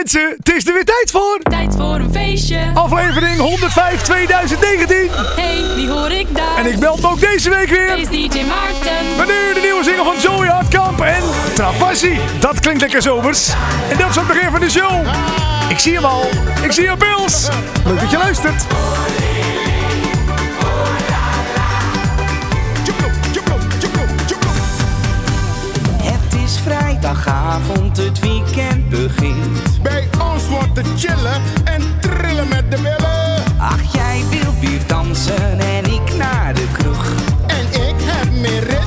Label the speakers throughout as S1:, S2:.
S1: mensen, het is er weer tijd voor.
S2: Tijd voor een feestje.
S1: Aflevering 105 2019.
S2: Hey, wie hoor ik daar?
S1: En ik meld me ook deze week weer.
S2: Is DJ Maarten.
S1: Nu de nieuwe single van Joey Hartkamp en Travassi. Dat klinkt lekker zomers. En dat is het begin van de show. Ik zie hem al. Ik zie hem, Pils. Leuk dat je luistert.
S3: Vrijdagavond, het weekend begint.
S4: Bij ons wordt te chillen en trillen met de billen.
S3: Ach, jij wilt weer dansen en ik naar de kroeg.
S4: En ik heb meer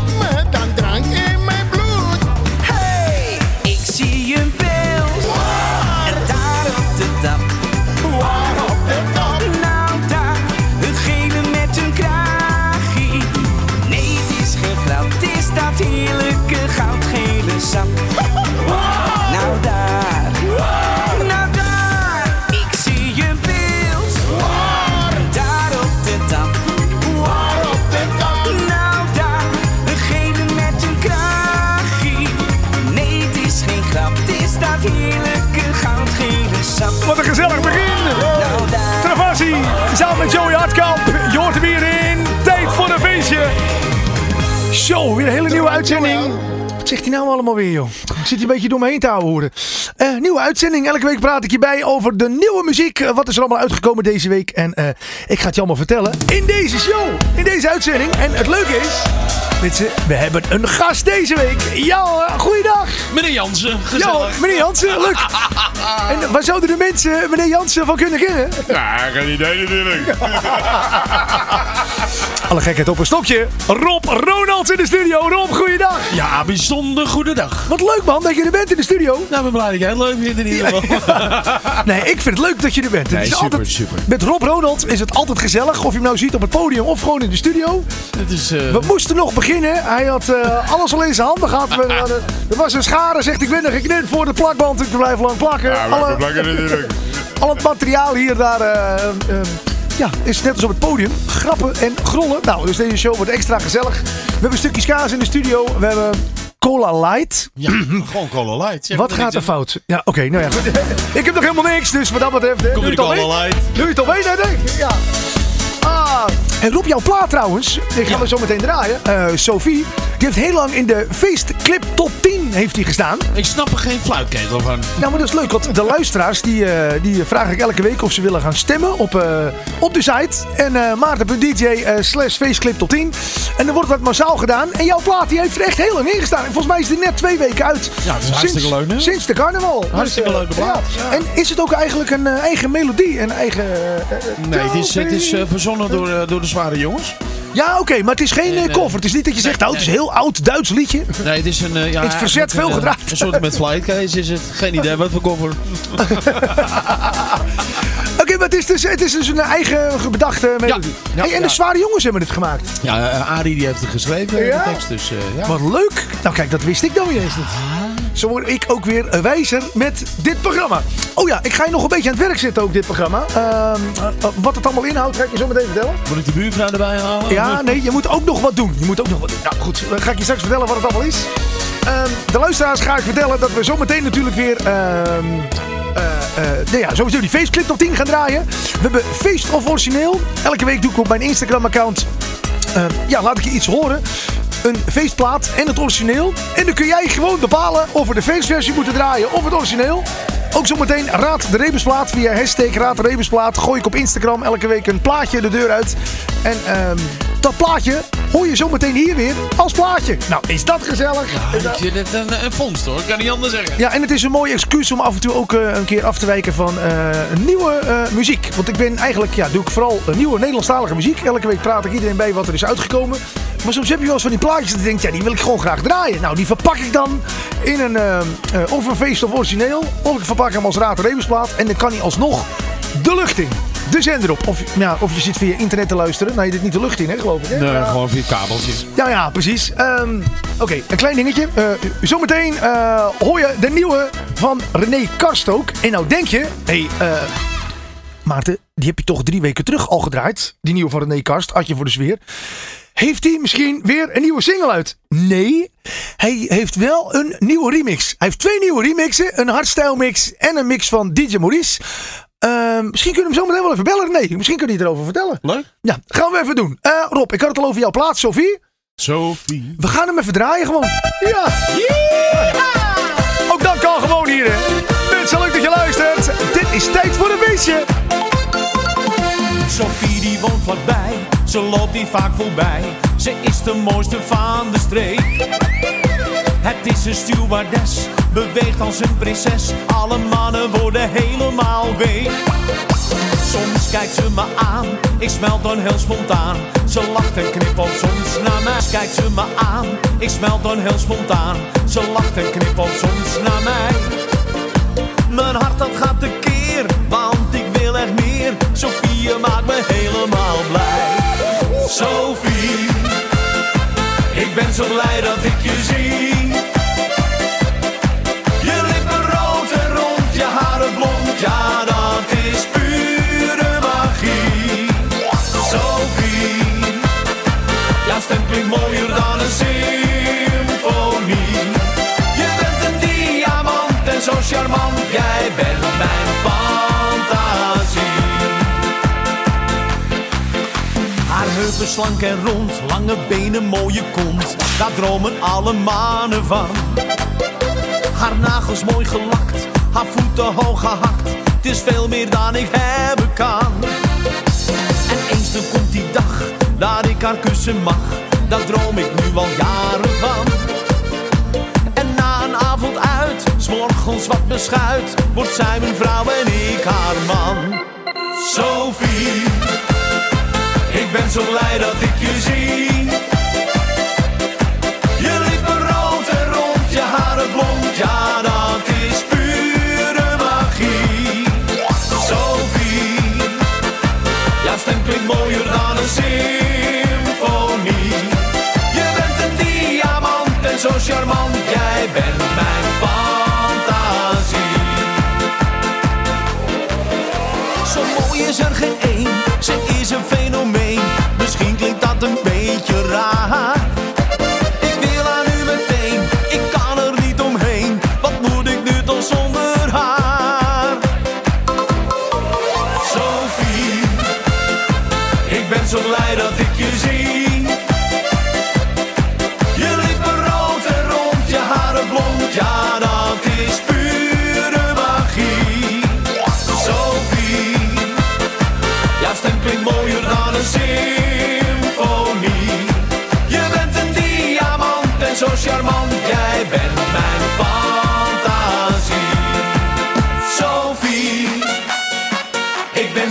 S1: uitzending. Wat zegt hij nou allemaal weer, joh? Ik zit hier een beetje door me heen te houden horen. Eh, nieuwe uitzending. Elke week praat ik je bij over de nieuwe muziek. Eh, wat is er allemaal uitgekomen deze week? En eh, ik ga het je allemaal vertellen in deze show. In deze uitzending. En het leuke is, mensen, we hebben een gast deze week. Ja, hoor, goeiedag.
S5: Meneer Jansen,
S1: Ja,
S5: gezellig.
S1: hoor, meneer Jansen, leuk. En waar zouden de mensen meneer Jansen van kunnen kennen?
S5: Ja, geen idee natuurlijk.
S1: Alle gekheid op een stokje. Rob Ronalds in de studio. Rob, goeiedag.
S5: Ja, bijzonder goede dag.
S1: Wat leuk man dat je er bent in de studio.
S5: Nou, ik ben blij dat jij het leuk vindt in ieder geval.
S1: Nee, ik vind het leuk dat je er bent. Het
S5: Nee,
S1: is
S5: super,
S1: altijd,
S5: super.
S1: Met Rob Ronalds is het altijd gezellig. Of je hem nou ziet op het podium of gewoon in de studio.
S5: Het is, eh,
S1: We moesten nog beginnen. Hij had eh, alles al in zijn handen gehad. We Er was een schade, zegt ik ben nog geknipt voor de plakband. Ik blijf lang plakken. Alle, al het materiaal hier daar eh, eh, ja, is net als op het podium. Grappen en grollen. Nou, dus deze show wordt extra gezellig. We hebben stukjes kaas in de studio. We hebben Cola Light.
S5: ja, gewoon Cola Light. Zeg
S1: Wat gaat er fout? Ja, oké. nou ja, goed. Ik heb nog helemaal niks, dus wat dat betreft... hè,
S5: Kom
S1: doe
S5: je Cola
S1: mee?
S5: Light?
S1: Doe je het al mee, nee, denk ik. Ja. Ah. En Rob, jouw plaat trouwens, die gaan we zo meteen draaien. Eh, Sophie, die heeft heel lang in de feestclip top 10 heeft die gestaan.
S5: Ik snap er geen fluitketel van.
S1: Nou, maar dat is leuk, want de luisteraars die, eh, die vraag ik elke week of ze willen gaan stemmen op, eh, op de site. En eh maarten.dj slash feestclip tot 10. En dan wordt dat massaal gedaan. En jouw plaat die heeft er echt heel lang in gestaan. Volgens mij is die net twee weken uit.
S5: Ja, dat is hartstikke leuk, hè?
S1: Sinds de carnaval.
S5: Hartstikke
S1: Dus,
S5: leuke plaat, ja.
S1: En is het ook eigenlijk een eigen melodie? Een eigen...
S5: Nee, het is, het is verzonnen door, door de zware jongens.
S1: Ja, oké, maar het is geen eh,
S5: En, eh,
S1: cover. Het is niet dat je zegt, nou, het is een heel oud Duits liedje.
S5: Nee, het is een... eh, ja,
S1: het verzet veel
S5: een,
S1: gedraaid.
S5: Een soort met flightcase is het. Geen idee wat voor koffer.
S1: Oké, maar het is, dus, het is dus een eigen bedachte melodie.
S5: Ja,
S1: Hey, en
S5: ja.
S1: de zware jongens hebben het gemaakt.
S5: Ja, eh, Arie die heeft het geschreven, de tekst. Dus eh, ja.
S1: Wat leuk. Nou kijk, dat wist ik dan niet eens niet. Zo word ik ook weer wijzer met dit programma. Oh ja, ik ga je nog een beetje aan het werk zetten ook, dit programma. Ehm, eh, wat het allemaal inhoudt, ga ik je zo meteen vertellen.
S5: Moet ik de buurvrouw erbij halen?
S1: Ja, nee, je moet ook nog wat doen. Je moet ook nog wat doen. Nou goed, dan ga ik je straks vertellen wat het allemaal is. Ehm, de luisteraars ga ik vertellen dat we zometeen natuurlijk weer... eh, eh, nou ja, sowieso die feestclip tot 10 gaan draaien. We hebben Feest of Origineel. Elke week doe ik op mijn Instagram-account... ja, laat ik je iets horen. Een feestplaat en het origineel. En dan kun jij gewoon bepalen of we de feestversie moeten draaien of het origineel. Ook zometeen Raad de Rebusplaat via hashtag Raad de Rebusplaat. Gooi ik op Instagram elke week een plaatje de deur uit. En ehm, dat plaatje hoor je zometeen hier weer als plaatje. Nou, is dat gezellig?
S5: Ja, ik vind het een, een vondst hoor, ik kan niet anders zeggen.
S1: Ja, en het is een mooi excuus om af en toe ook eh, een keer af te wijken van eh, nieuwe eh, muziek. Want ik ben eigenlijk, ja, doe ik vooral nieuwe Nederlandstalige muziek. Elke week praat ik iedereen bij wat er is uitgekomen. Maar soms heb je wel eens van die plaatjes dat je denkt, ja, die wil ik gewoon graag draaien. Nou, die verpak ik dan in een, eh, eh, of een feest of origineel. Of ik verpak hem als Raad Rebusplaat. En dan kan hij alsnog de lucht in. De zender op. Of, ja, of je zit via internet te luisteren. Nou, je dit niet de lucht in, hè, geloof ik. Hè?
S5: Nee, gewoon via kabeltjes.
S1: Ja, ja, precies. Ehm, Oké, een klein dingetje. Eh, zometeen hoor je de nieuwe van René Karst ook. En nou denk je, hé, hey, Maarten, die heb je toch drie weken terug al gedraaid. Die nieuwe van René Karst, had je voor de sfeer. Heeft hij misschien weer een nieuwe single uit? Nee. Hij heeft wel een nieuwe remix. Hij heeft twee nieuwe remixen. Een hardstyle mix en een mix van DJ Maurice. Ehm, misschien kunnen we hem zo meteen wel even bellen. Nee, misschien kun je het erover vertellen.
S6: Leuk.
S1: Ja, gaan we even doen. Eh, Rob, ik had het al over jouw plaats, Sophie.
S6: Sophie.
S1: We gaan hem even draaien gewoon. Ja. Ook dat kan gewoon hier, hè. Mensen, leuk dat je luistert. Dit is tijd voor een feestje.
S5: Sophie die woont vlakbij, ze loopt hier vaak voorbij. Ze is de mooiste van de streek. Het is een stewardess, beweegt als een prinses. Alle mannen worden helemaal week. Soms kijkt ze me aan, ik smelt dan heel spontaan. Ze lacht en knippelt soms naar mij. Kijkt ze me aan, ik smelt dan heel spontaan. Ze lacht en knippelt soms naar mij. Mijn hart dat gaat tekeer, want ik wil echt meer. Sophie, je maakt me helemaal blij. Sophie, ik ben zo blij dat ik je zie. Slank en rond, lange benen, mooie kont, daar dromen alle mannen van. Haar nagels mooi gelakt, haar voeten hoog gehakt, het is veel meer dan ik hebben kan. En eens dan komt die dag dat ik haar kussen mag, daar droom ik nu al jaren van. En na een avond uit, s'morgens wat beschuit, wordt zij mijn vrouw en ik haar man. Sophie, ik ben zo blij dat ik je zie. Je lippen rood en rond, je haren blond, ja dat is pure magie. Sophie, jouw stem klinkt mooier dan een symfonie. Je bent een diamant en zo charmant, jij bent mijn fantasie. Zo mooi is er geen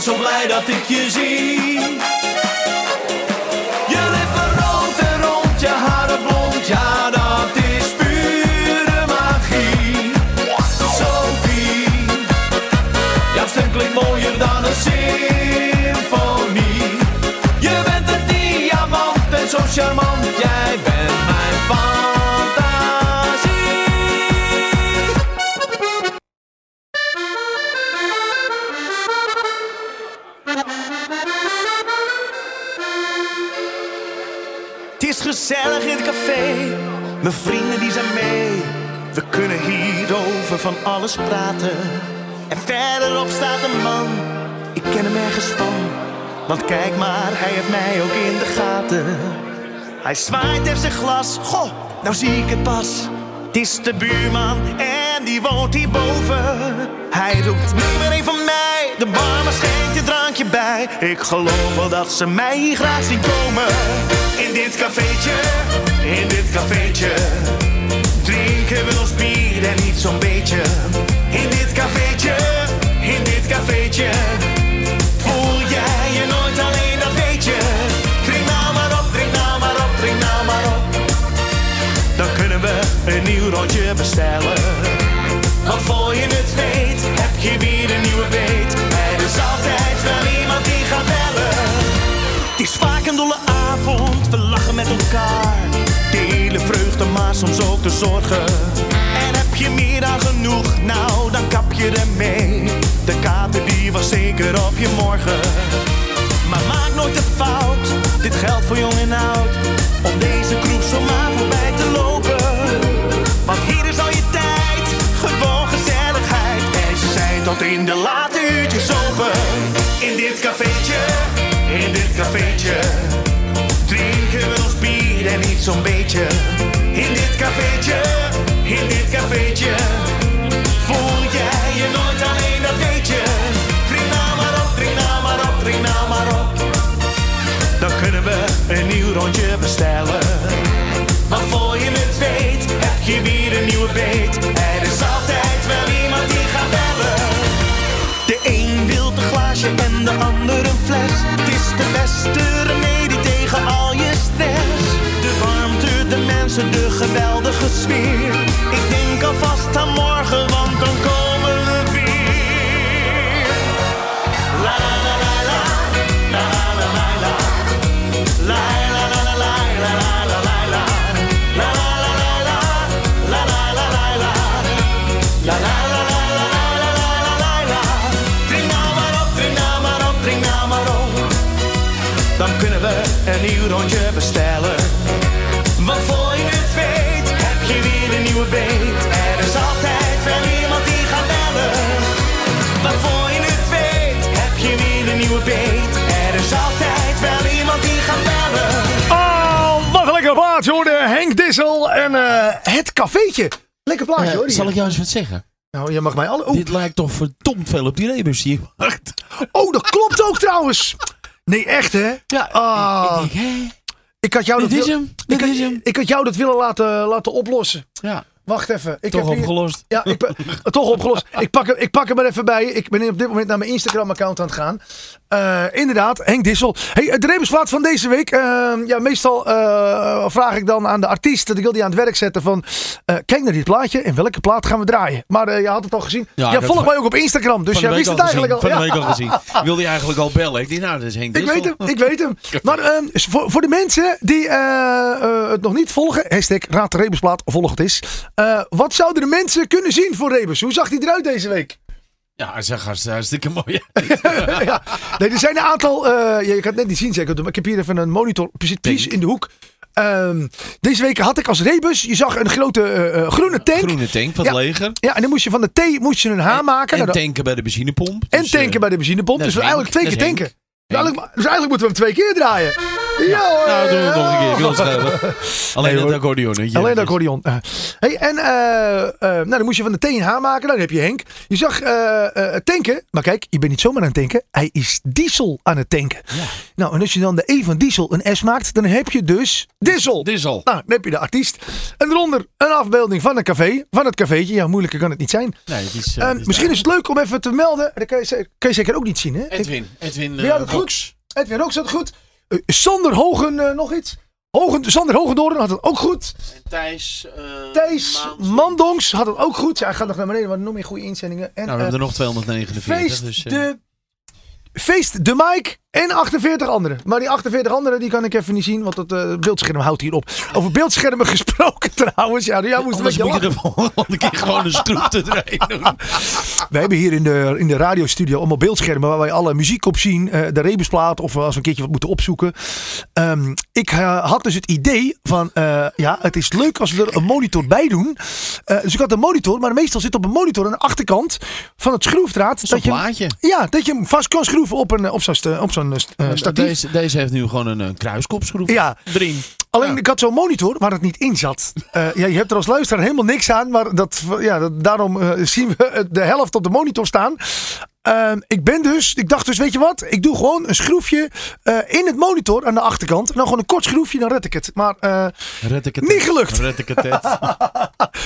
S5: zo blij dat ik je zie. Je lippen rood en rond, je haren blond, ja dat is pure magie. Sophie, jouw stem klinkt mooier dan een symfonie. Je bent een diamant en zo charmant, jij bent mijn fantasie.
S7: Gezellig in het café, mijn vrienden die zijn mee. We kunnen hierover van alles praten. En verderop staat een man, ik ken hem ergens van. Want kijk maar, hij heeft mij ook in de gaten. Hij zwaait heeft zijn glas, goh, nou zie ik het pas. Het is de buurman en die woont hierboven. Hij roept nummer een van mij, de barman schenkt een drankje bij. Ik geloof wel dat ze mij graag zien komen. In dit cafeetje, in dit cafeetje. Drinken we ons bier en niet zo'n beetje. In dit cafeetje, in dit cafeetje. Voel jij je nooit alleen, dat weet je. Drink nou maar op, drink nou maar op, drink nou maar op. Dan kunnen we een nieuw rondje bestellen. Want voor je het weet, heb je weer is vaak een dolle avond, we lachen met elkaar. Delen vreugde, maar soms ook de zorgen. En heb je meer dan genoeg, nou dan kap je ermee. De kater die was zeker op je morgen. Maar maak nooit de fout, dit geld voor jong en oud om deze kroeg zomaar voorbij te lopen. Want hier is al je tijd, gewoon gezelligheid. En ze zijn tot in de late uurtjes open. In dit cafeetje, zo'n beetje. In dit cafeetje, in dit cafeetje. Voel jij je nooit alleen, dat weet je. Drink nou maar op, drink nou maar op, drink nou maar op. Dan kunnen we een nieuw rondje bestellen. Want voor je het weet, heb je weer een nieuwe beet. Er is altijd wel iemand die gaat bellen. De een wil een glaasje en de ander een fles. Het is de beste remedie Ze de geweldige sfeer. Ik denk alvast aan morgen, want dan komen we weer. La la la la la, la la la la, la la la la la, la la la la, la la la la, la la la la la, la la. Dan kunnen we een nieuw rondje bestellen Er is altijd wel iemand die gaat bellen. Want voor je het weet, heb je weer een nieuwe beet. Er is altijd wel iemand die gaat bellen.
S1: Oh, wat een lekker plaatje hoor. de Henk Dissel en eh, het cafeetje. Lekker plaatje hoor. die.
S5: zal ik jou eens wat zeggen?
S1: Nou, je mag mij alle... Oh,
S5: Dit lijkt toch verdomd veel op die rebus maakt.
S1: oh, dat klopt ook trouwens. Nee, echt hè?
S5: Ja,
S1: Ah.
S5: ik denk, hè?
S1: Ik had jou
S5: Dit
S1: dat
S5: is hem, dit is hem.
S1: ik had jou dat willen laten, laten oplossen.
S5: Ja,
S1: Wacht even. Ik
S5: toch
S1: heb hier-
S5: opgelost.
S1: Ja, ik, toch opgelost. Ik pak, hem, ik pak hem er even bij. Ik ben op dit moment naar mijn Instagram-account aan het gaan. Eh, inderdaad, Henk Dissel. Hey, de rebusplaat van deze week. eh, ja, meestal eh, vraag ik dan aan de artiest. dat Ik wil die aan het werk zetten van... eh, kijk naar dit plaatje. En welke plaat gaan we draaien? Maar eh, je had het al gezien.
S5: Ja,
S1: volg mij ook op Instagram. Dus jij wist het
S5: gezien.
S1: eigenlijk al.
S5: Van de week al gezien. Wilde je eigenlijk al bellen? Ik dacht, nou, dat is Henk
S1: Ik
S5: Dissel.
S1: weet hem, ik weet hem. Maar ehm, voor, voor de mensen die eh, eh, het nog niet volgen, hashtag Raad de Rebusplaat, volg het is. Eh, wat zouden de mensen kunnen zien voor Rebus? Hoe zag hij eruit deze week?
S5: Ja, hij zag hartstikke mooi.
S1: ja. Nee, er zijn een aantal, eh, ja, je kan het net niet zien zeker, maar ik heb hier even een monitor precies, in de hoek. Ehm, deze week had ik als Rebus, je zag een grote eh, groene tank.
S5: Groene tank van
S1: Ja.
S5: het leger.
S1: Ja, en dan moest je van de T moest je een H maken.
S5: En
S1: Nou,
S5: tanken bij de benzinepomp.
S1: en
S5: Dus,
S1: tanken bij de benzinepomp. Dus we eigenlijk twee keer tanken. Dus eigenlijk, dus eigenlijk moeten we hem twee keer draaien. Ja.
S5: Nou, doen we het nog een keer. Ik wil het schelen. Alleen het accordeon.
S1: Alleen de accordeon. Eh, hey, en eh, eh, nou, dan moest je van de T een H maken. Nou, dan heb je Henk. Je zag tanken. Maar kijk, je bent niet zomaar aan het tanken. Hij is diesel aan het tanken. Nou, en als je dan de E van diesel een S maakt, dan heb je dus diesel.
S5: Dissel.
S1: Nou, dan heb je de artiest. En eronder een afbeelding van een café. Van het cafeetje. Ja, moeilijker kan het niet zijn.
S5: Nee, het is... het is
S1: misschien is het leuk om even te melden. Dat kan je, kan je zeker ook niet zien, hè?
S5: Edwin. Edwin
S1: had
S5: eh, Box.
S1: Edwin ook zat goed. Eh, Sander Hogen eh, nog iets. Hogen, Sander Hogendoorn had het ook goed.
S5: En Thijs... eh,
S1: Thijs Mandongs had het ook goed. Ja, hij gaat nog naar beneden, want nog meer goede inzendingen. En
S5: Nou, we hebben
S1: eh,
S5: er nog 249.
S1: feest,
S5: dus, eh,
S1: de, feest de Mike en 48 anderen. Maar die 48 anderen die kan ik even niet zien, want het eh, beeldscherm houdt hier op. Over beeldschermen gesproken trouwens. Ja, jij moest een
S5: Anders
S1: beetje
S5: moet je er volgende keer gewoon een schroef te draaien.
S1: We hebben hier in de, in de radiostudio allemaal beeldschermen waar wij alle muziek op zien. eh, de rebusplaat of als we een keertje wat moeten opzoeken. Ehm, ik eh, had dus het idee van, eh, ja, het is leuk als we er een monitor bij doen. Eh, dus ik had een monitor, maar meestal zit op een monitor aan de achterkant van het schroefdraad.
S5: Zo'n
S1: je, hem-
S5: plaatje.
S1: ja, dat je hem vast kan schroeven op, een, op zo'n op zo'n eh, statief.
S5: Deze, deze heeft nu gewoon een, eh, kruiskopschroef.
S1: Ja. Alleen
S5: Ja.
S1: ik had zo'n monitor waar het niet in zat. Eh, ja, je hebt er als luisteraar helemaal niks aan. Maar dat, ja, dat, daarom zien we de helft op de monitor staan. Ehm, ik ben dus, ik dacht dus, weet je wat? Ik doe gewoon een schroefje eh, in het monitor aan de achterkant. En dan gewoon een kort schroefje, dan red ik het. Maar eh,
S5: Red ik het
S1: Niet gelukt.
S5: Red ik het net.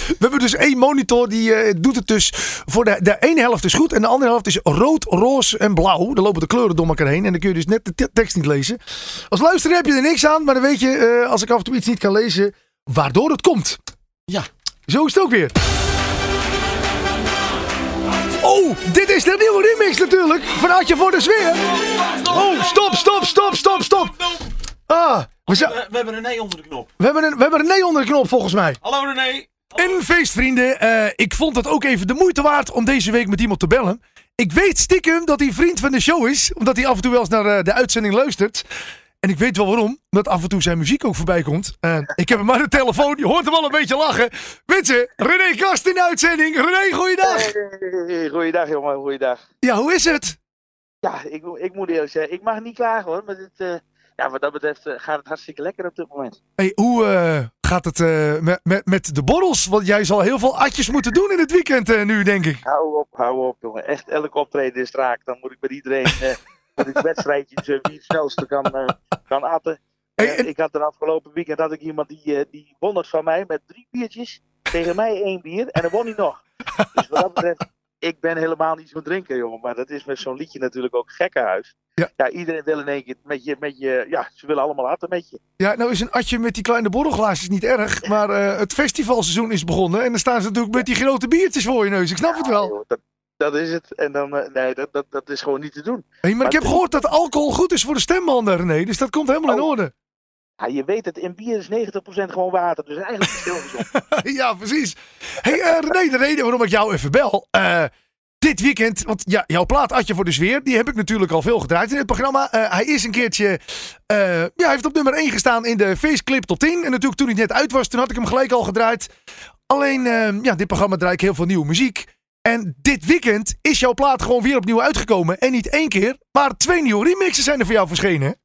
S1: we hebben dus één monitor die eh, doet het dus voor de, de ene helft is goed en de andere helft is rood, roze en blauw. Dan lopen de kleuren door elkaar heen en dan kun je dus net de te- tekst niet lezen. Als luisteraar heb je er niks aan, maar dan weet je, als ik af en toe iets niet kan lezen, waardoor het komt.
S5: Ja.
S1: Zo is het ook weer. Oh, dit is de nieuwe remix natuurlijk. Vanuit je voor de sfeer. Oh, stop, stop, stop, stop, stop. Ah, we, zijn-
S5: We, we hebben René onder de knop.
S1: we, hebben een, we hebben een nee onder de knop volgens mij.
S5: Hallo René.
S1: En feestvrienden, eh, ik vond het ook even de moeite waard om deze week met iemand te bellen. Ik weet stiekem dat hij vriend van de show is, omdat hij af en toe wel eens naar eh, de uitzending luistert. En ik weet wel waarom. Omdat af en toe zijn muziek ook voorbij komt. En ik heb hem aan de telefoon. Je hoort hem al een beetje lachen. Mensen, René Kast in de uitzending. René, goeiedag.
S8: Hey, goeiedag jongen, goeiedag.
S1: Ja, hoe is het?
S8: Ja, ik, moet- ik moet eerlijk zeggen, ik mag niet klagen hoor. Maar dit, eh, ja, wat dat betreft eh, gaat het hartstikke lekker op dit moment.
S1: Hey, hoe eh, gaat het met, met, met de borrels? Want jij zal heel veel atjes moeten doen in het weekend nu, denk ik.
S8: Hou op, hou op jongen. Echt, elk optreden is raak. Dan moet ik met iedereen dat ik wedstrijdjes eh, wie het snelste kan, eh, kan atten. Eh,
S1: en-
S8: Ik had er afgelopen weekend had ik iemand die, die won het van mij met drie biertjes. Tegen mij één bier en dan won hij nog. Dus wat dat betreft, ik ben helemaal niet zo'n drinker jongen. Maar dat is met zo'n liedje natuurlijk ook gekkenhuis.
S1: Ja.
S8: iedereen wil in één keer met je, met je, ja, ze willen allemaal atten met je.
S1: Ja, nou is een atje met die kleine borrelglaasjes niet erg. Maar het festivalseizoen is begonnen. En dan staan ze natuurlijk met die grote biertjes voor je neus. Ik snap het wel.
S8: joh, dat, dat is het. En dan, eh, nee, dat, dat, dat is gewoon niet te doen.
S1: Hey, maar ik heb gehoord dat alcohol goed is voor de stembanden, René. Dus dat komt helemaal in
S8: Oh.
S1: orde.
S8: Ja, je weet het, in bier is 90% gewoon water. Dus eigenlijk is het heel gezond.
S1: ja, precies. Hey, eh, René, de reden waarom ik jou even bel. eh, dit weekend, want ja, jouw plaat Atje voor de Sfeer, die heb ik natuurlijk al veel gedraaid in het programma. Eh, hij is een keertje, ja, hij heeft op nummer 1 gestaan in de Faceclip tot 10. En natuurlijk toen hij net uit was, toen had ik hem gelijk al gedraaid. Alleen, ja, dit programma draai ik heel veel nieuwe muziek. En dit weekend is jouw plaat gewoon weer opnieuw uitgekomen. En niet één keer, maar twee nieuwe remixen zijn er voor jou verschenen.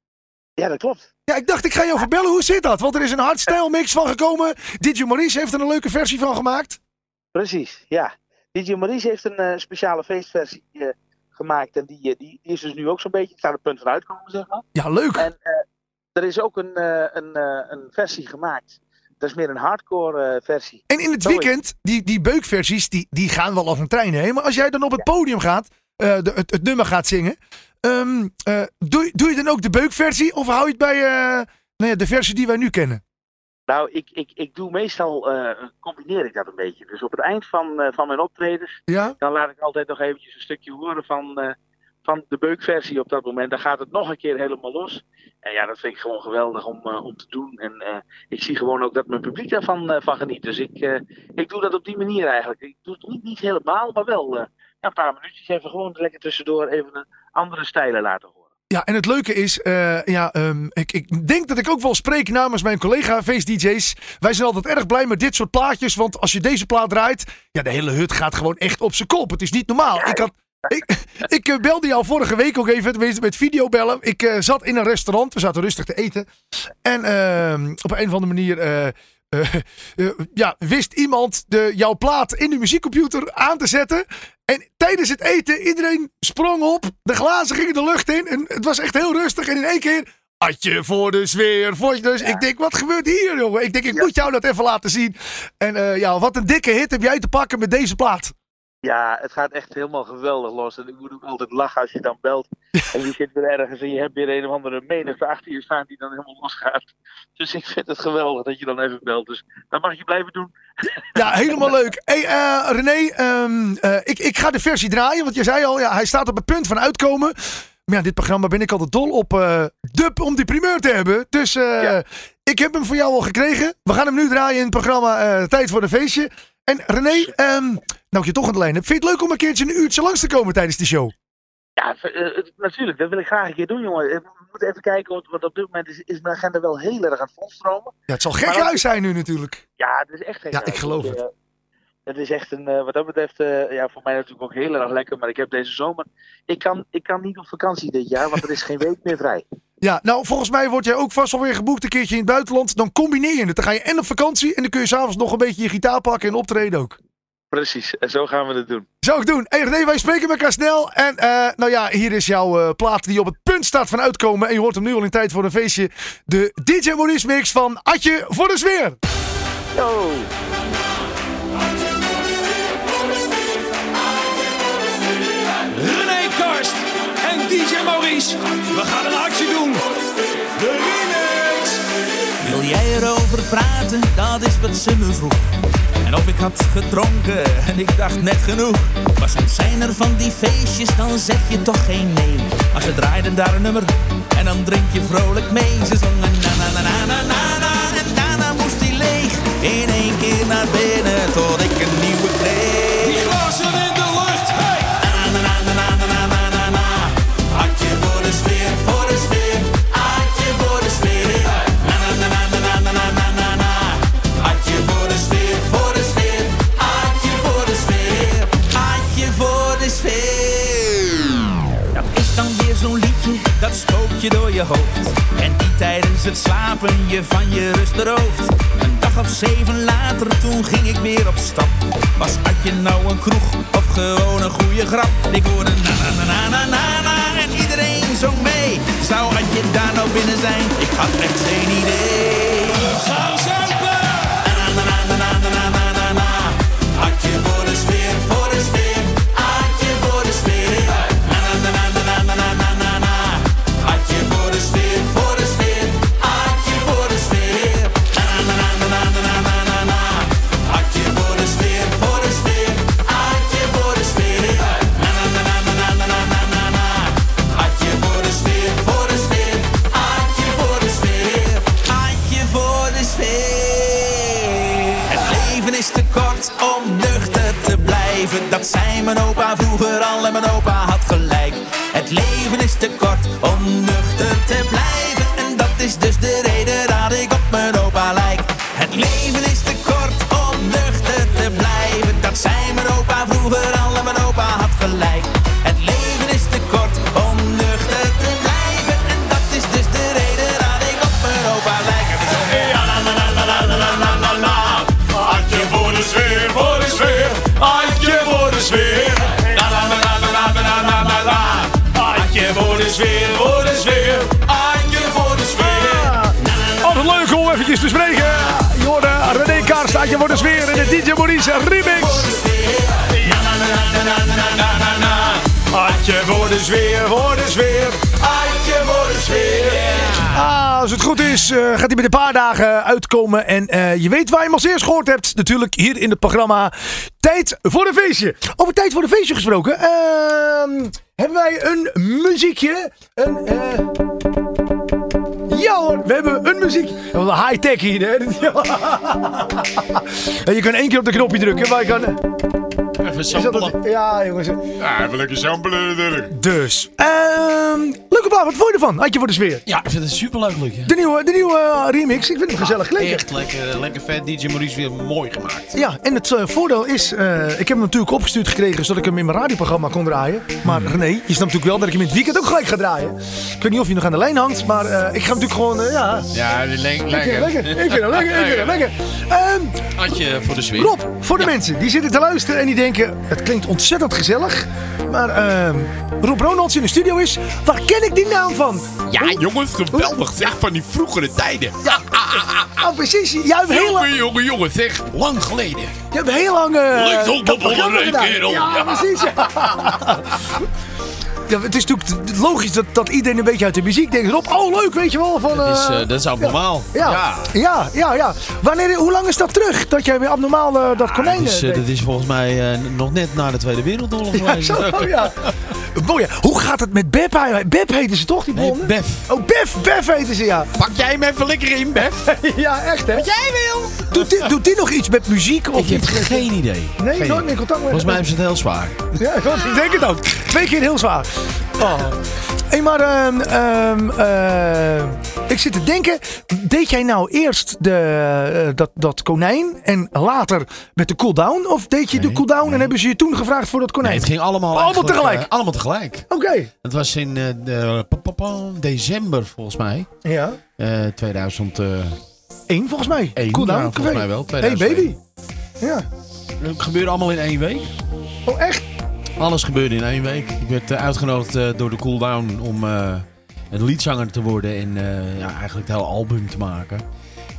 S8: Ja, dat klopt.
S1: Ja, ik dacht ik ga jou verbellen. Hoe zit dat? Want er is een hardstyle mix van gekomen. DJ Maurice heeft er een leuke versie van gemaakt.
S8: Precies, ja. DJ Maurice heeft een eh, speciale feestversie eh, gemaakt. En die, eh, die, die is dus nu ook zo'n beetje, staat op het punt van uitkomen, zeg maar.
S1: Ja, leuk.
S8: En er is ook een, een, een versie gemaakt. Dat is meer een hardcore eh, versie.
S1: En in het weekend, die, die beukversies, die, die gaan wel als een trein heen. Maar als jij dan op het podium gaat, eh, de, het, het nummer gaat zingen. ehm, eh, doe, doe je dan ook de beukversie? Of hou je het bij nou ja, de versie die wij nu kennen?
S8: Nou, ik, ik, ik doe meestal, combineer ik dat een beetje. Dus op het eind van, van mijn optredens,
S1: Ja?
S8: dan laat ik altijd nog eventjes een stukje horen van, van de beukversie op dat moment. Dan gaat het nog een keer helemaal los. En ja, dat vind ik gewoon geweldig om, eh, om te doen. En eh, ik zie gewoon ook dat mijn publiek daarvan eh, van geniet. Dus ik, ik doe dat op die manier eigenlijk. Ik doe het niet, niet helemaal, maar wel ja, een paar minuutjes even gewoon lekker tussendoor even een andere stijlen laten horen.
S1: Ja, en het leuke is, ja, ehm, ik, ik denk dat ik ook wel spreek namens mijn collega feest-dj's. Wij zijn altijd erg blij met dit soort plaatjes, want als je deze plaat draait, ja, de hele hut gaat gewoon echt op zijn kop. Het is niet normaal. Ik had... Ik, ik eh, belde jou vorige week ook even tenminste, met videobellen. Ik eh, zat in een restaurant, we zaten rustig te eten. En ehm, op een of andere manier eh, ja, wist iemand de, jouw plaat in de muziekcomputer aan te zetten. En tijdens het eten, iedereen sprong op. De glazen gingen de lucht in. En het was echt heel rustig. En in één keer, atje voor de sfeer. Voor je dus ik denk, wat gebeurt hier, jongen? Ik denk, ik moet jou dat even laten zien. En ja, wat een dikke hit heb jij te pakken met deze plaat.
S8: Ja, het gaat echt helemaal geweldig los. En ik moet ook altijd lachen als je dan belt. En je zit weer ergens en je hebt weer een of andere menigte achter je staan die dan helemaal losgaat. Dus ik vind het geweldig dat je dan even belt. Dus dat mag je blijven doen.
S1: Ja, helemaal leuk. Hey, eh, René, ehm, eh, ik, ik ga de versie draaien. Want je zei al, ja, hij staat op het punt van uitkomen. Maar ja, dit programma ben ik altijd dol op eh dub om die primeur te hebben. Dus
S8: Ja.
S1: ik heb hem voor jou al gekregen. We gaan hem nu draaien in het programma Tijd voor een Feestje. En René, ehm, nou ik je toch aan de lijn heb. Vind je het leuk om een keertje een uurtje langs te komen tijdens de show?
S8: Ja, eh, het- natuurlijk. Dat wil ik graag een keer doen, jongen. We moeten even kijken, want, op dit moment is, is mijn agenda wel heel erg aan het volstromen.
S1: Ja, het zal gek zijn nu natuurlijk.
S8: Ja, het is echt geen
S1: Ja, ik geloof
S8: eh,
S1: het.
S8: Het is echt een, eh, wat dat betreft, eh, ja, voor mij natuurlijk ook heel erg lekker. Maar ik heb deze zomer, ik kan, ik kan niet op vakantie dit jaar, want er is geen week meer vrij.
S1: Ja, nou volgens mij word jij ook vast alweer geboekt een keertje in het buitenland. Dan combineer je het. Dan ga je en op vakantie en dan kun je s'avonds nog een beetje je gitaar pakken en optreden ook.
S8: Precies, en zo gaan we het doen.
S1: Zou ik doen. Hey René, wij spreken elkaar snel. En eh, nou ja, hier is jouw eh, plaat die op het punt staat van uitkomen. En je hoort hem nu al in tijd voor een feestje. De DJ Maurice mix van Atje voor de sfeer.
S8: Yo!
S5: DJ Maurice. We gaan een actie doen. De remix.
S4: Wil jij erover praten? Dat is wat ze me vroeg. En of ik had gedronken en ik dacht net genoeg. Maar soms zijn er van die feestjes, dan zeg je toch geen nee. Maar ze draaiden daar een nummer en dan drink je vrolijk mee. Ze zongen na na na na na na na en daarna moest hij leeg. In één keer naar binnen tot ik een nieuwe je hoofd. En die tijdens het slapen je van je rust berooft. Een dag of zeven later, toen ging ik weer op stap. Was had je nou een kroeg of gewoon een goede grap? Ik hoorde na na na na na na en iedereen zong mee. Zou had je daar nou binnen zijn? Ik had echt geen idee.
S1: to go. Staat je voor de sfeer in de DJ Maurice remix.
S4: Had je voor de sfeer, voor de sfeer. Had je voor de sfeer.
S1: Ah, als het goed is, eh, gaat hij met een paar dagen uitkomen. En eh, je weet waar je hem als eerst gehoord hebt. Natuurlijk hier in het programma Tijd voor een feestje. Over Tijd voor een feestje gesproken. ehm, hebben wij een muziekje. Een, eh, Ja hoor, we hebben een muziek. Wat een high-tech hier, hè? En je kan één keer op de knopje drukken, maar je kan...
S5: Even samplen.
S1: het- ja, jongens.
S9: Ja, even lekker samplen natuurlijk.
S1: Dus, ehm leuke plaat, wat vond je ervan? Had je voor de sfeer?
S5: Ja, ik vind het super leuk, Luc.
S1: De nieuwe, de nieuwe eh, remix, ik vind hem gezellig klinken.
S5: Echt lekker, lekker vet. DJ Maurice weer mooi gemaakt.
S1: Ja, en het eh, voordeel is, eh, ik heb hem natuurlijk opgestuurd gekregen zodat ik hem in mijn radioprogramma kon draaien. Maar René, je snapt natuurlijk wel dat ik hem in het weekend ook gelijk ga draaien. Ik weet niet of hij nog aan de lijn hangt, maar eh, ik ga hem natuurlijk gewoon, ja...
S9: Ja, die le-
S1: Ik vind
S9: lekker.
S1: hem lekker, ik vind hem lekker, ik vind hem lekker. Ehm,
S5: Had je voor de sfeer.
S1: Rob, voor de mensen die zitten te luisteren en die denken, het klinkt ontzettend gezellig. Maar ehm, Rob Ronalds in de studio is, waar ken ik die naam van?
S9: Ja, jongens, geweldig zeg, van die vroegere tijden.
S1: Ja, ah, precies. Jij hebt heel,
S9: Jongen, jongen, jongen, zeg.
S5: Lang geleden.
S1: je hebt heel lang... eh,
S9: er een
S1: gedaan.
S9: kerel.
S1: Ja,
S9: Ja.
S1: precies. Ja. Het is natuurlijk logisch dat, dat iedereen een beetje uit de muziek denkt. Rob, oh leuk, weet je wel. Van,
S5: Dat is,
S1: eh,
S5: eh, dat is abnormaal.
S1: ja, ja, ja, ja. Wanneer, hoe lang is dat terug dat jij weer abnormaal eh, dat konijn
S5: Dat is,
S1: eh,
S5: eh,
S1: deed?
S5: dat is volgens mij eh, nog net na de Tweede Wereldoorlog
S1: Ja, zo, oh, ja. Mooi. Hoe gaat het met Beb? Beb heten ze toch, die
S5: Nee? Bef.
S1: Oh, Bef, Bef heten ze, ja.
S9: Pak jij hem even lekker in, Bef?
S1: ja, echt, hè? Wat jij wil. Doet die, doet die nog iets met muziek? Of
S5: Ik heb geen idee.
S1: Nee,
S5: Geen
S1: nooit meer contact met
S5: Volgens mij hebben ze het heel zwaar.
S1: Ja, ik denk het ook. Twee keer heel zwaar. Oh. Hé, maar ehm, ehm, eh, ik zit te denken, deed jij nou eerst de, eh, dat, dat konijn en later met de cooldown? Of deed je de
S5: Nee,
S1: cooldown en hebben ze je toen gevraagd voor dat
S5: Nee,
S1: konijn?
S5: het ging allemaal
S1: Allemaal tegelijk?
S5: eh, allemaal tegelijk.
S1: Oké.
S5: Het was in eh, de, pa- pa- pa- december volgens mij.
S1: Ja.
S5: Eh 2001
S1: Eén volgens mij. Cooldown.
S5: ja, volgens mij wel.
S1: Hey
S5: 2001.
S1: baby. Ja.
S5: Het gebeurde allemaal in één week.
S1: Oh echt?
S5: Alles gebeurde in één week. Ik werd eh, uitgenodigd eh, door de Cooldown om eh, een liedzanger te worden en ja, eigenlijk het hele album te maken.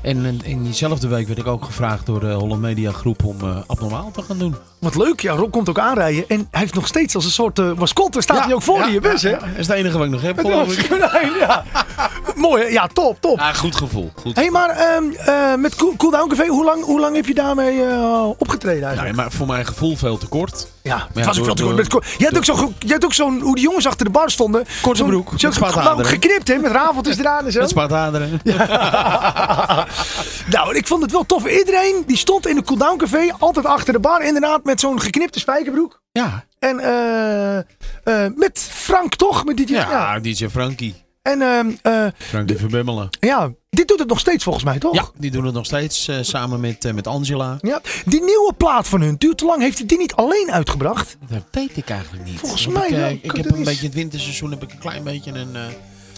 S5: En in, in diezelfde week werd ik ook gevraagd door de Holland Media Groep om eh, abnormaal te gaan doen.
S1: Wat leuk. Ja, Rob komt ook aanrijden. En hij heeft nog steeds als een soort eh, mascotte staat hij ook voor
S5: ja,
S1: je bus, hè?
S5: ja. Dat is het enige wat ik nog heb, geloof ik.
S1: Mooi? Ja, top, top.
S5: Ja, goed gevoel. Goed
S1: Hé, hey, maar ehm, eh, met Cool, Cooldown Café, hoe lang, hoe lang heb je daarmee eh, opgetreden
S5: Nee,
S1: eigenlijk?
S5: maar voor mijn gevoel veel te kort.
S1: ja, het was ook veel te kort.
S5: door-
S1: Jij hebt ook jij hebt ook zo'n, hoe die jongens achter de bar stonden.
S5: Korte broek,
S1: Zo'n
S5: met spaataderen.
S1: ge- geknipt, hè, met rafeltjes eraan en zo.
S5: Met spaataderen.
S1: nou, ik vond het wel tof. Iedereen die stond in de Cooldown Café, altijd achter de bar, inderdaad, met zo'n geknipte spijkerbroek.
S5: Ja,
S1: En eh, eh, met Frank toch? Met die,
S5: ja, DJ Frankie.
S1: En ehm, eh,
S10: Frank de
S1: ja, die doet het nog steeds volgens mij, toch?
S10: Ja, die doen het nog steeds eh, samen met, eh, met Angela.
S1: Ja, die nieuwe plaat van hun, duurt te lang. Heeft hij die niet alleen uitgebracht?
S10: Dat weet ik eigenlijk niet.
S1: Volgens mij
S10: ik, eh,
S1: wel.
S10: Ik,
S1: Dat
S10: heb
S1: is-
S10: een beetje het winterseizoen heb ik een klein beetje een...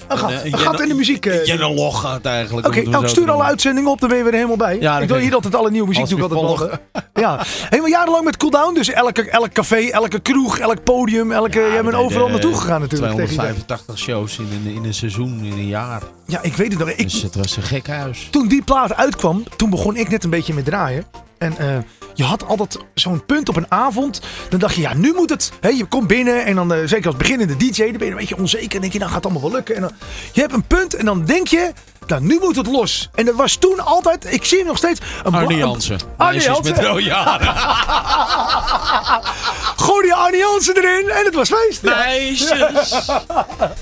S10: eh
S1: Een gat,
S10: eh,
S1: een gat in de muziek. eh.
S10: Een log gaat eigenlijk.
S1: Oké,
S10: het
S1: nou stuur alle uitzendingen op, dan ben je weer helemaal bij.
S10: Ja,
S1: ik wil hier altijd alle nieuwe muziek
S10: Als
S1: doe ik
S10: we
S1: altijd wel. Ja, helemaal jarenlang met Cooldown. Dus elke, elk café, elke kroeg, elk podium, elke,
S10: Ja,
S1: jij bent overal naartoe gegaan natuurlijk. tegen die tijd.
S10: 285 shows in een, in een seizoen, in een jaar.
S1: Ja, ik weet het nog. Ik,
S10: Dus het was een gek huis.
S1: toen die plaat uitkwam, toen begon ik net een beetje met draaien. En eh, je had altijd zo'n punt op een avond. Dan dacht je, ja, nu moet het. Hè, je komt binnen en dan, eh, zeker als beginnende DJ, dan ben je een beetje onzeker. Dan denk je, nou gaat het allemaal wel lukken. En je hebt een punt en dan denk je, nou, nu moet het los. En dat was toen altijd, ik zie hem nog steeds. Een een-
S10: Jansen.
S1: Jansen.
S10: met rode haren.
S1: Gooi die Arne Jansen erin en het was feest. Ja.
S10: Meisjes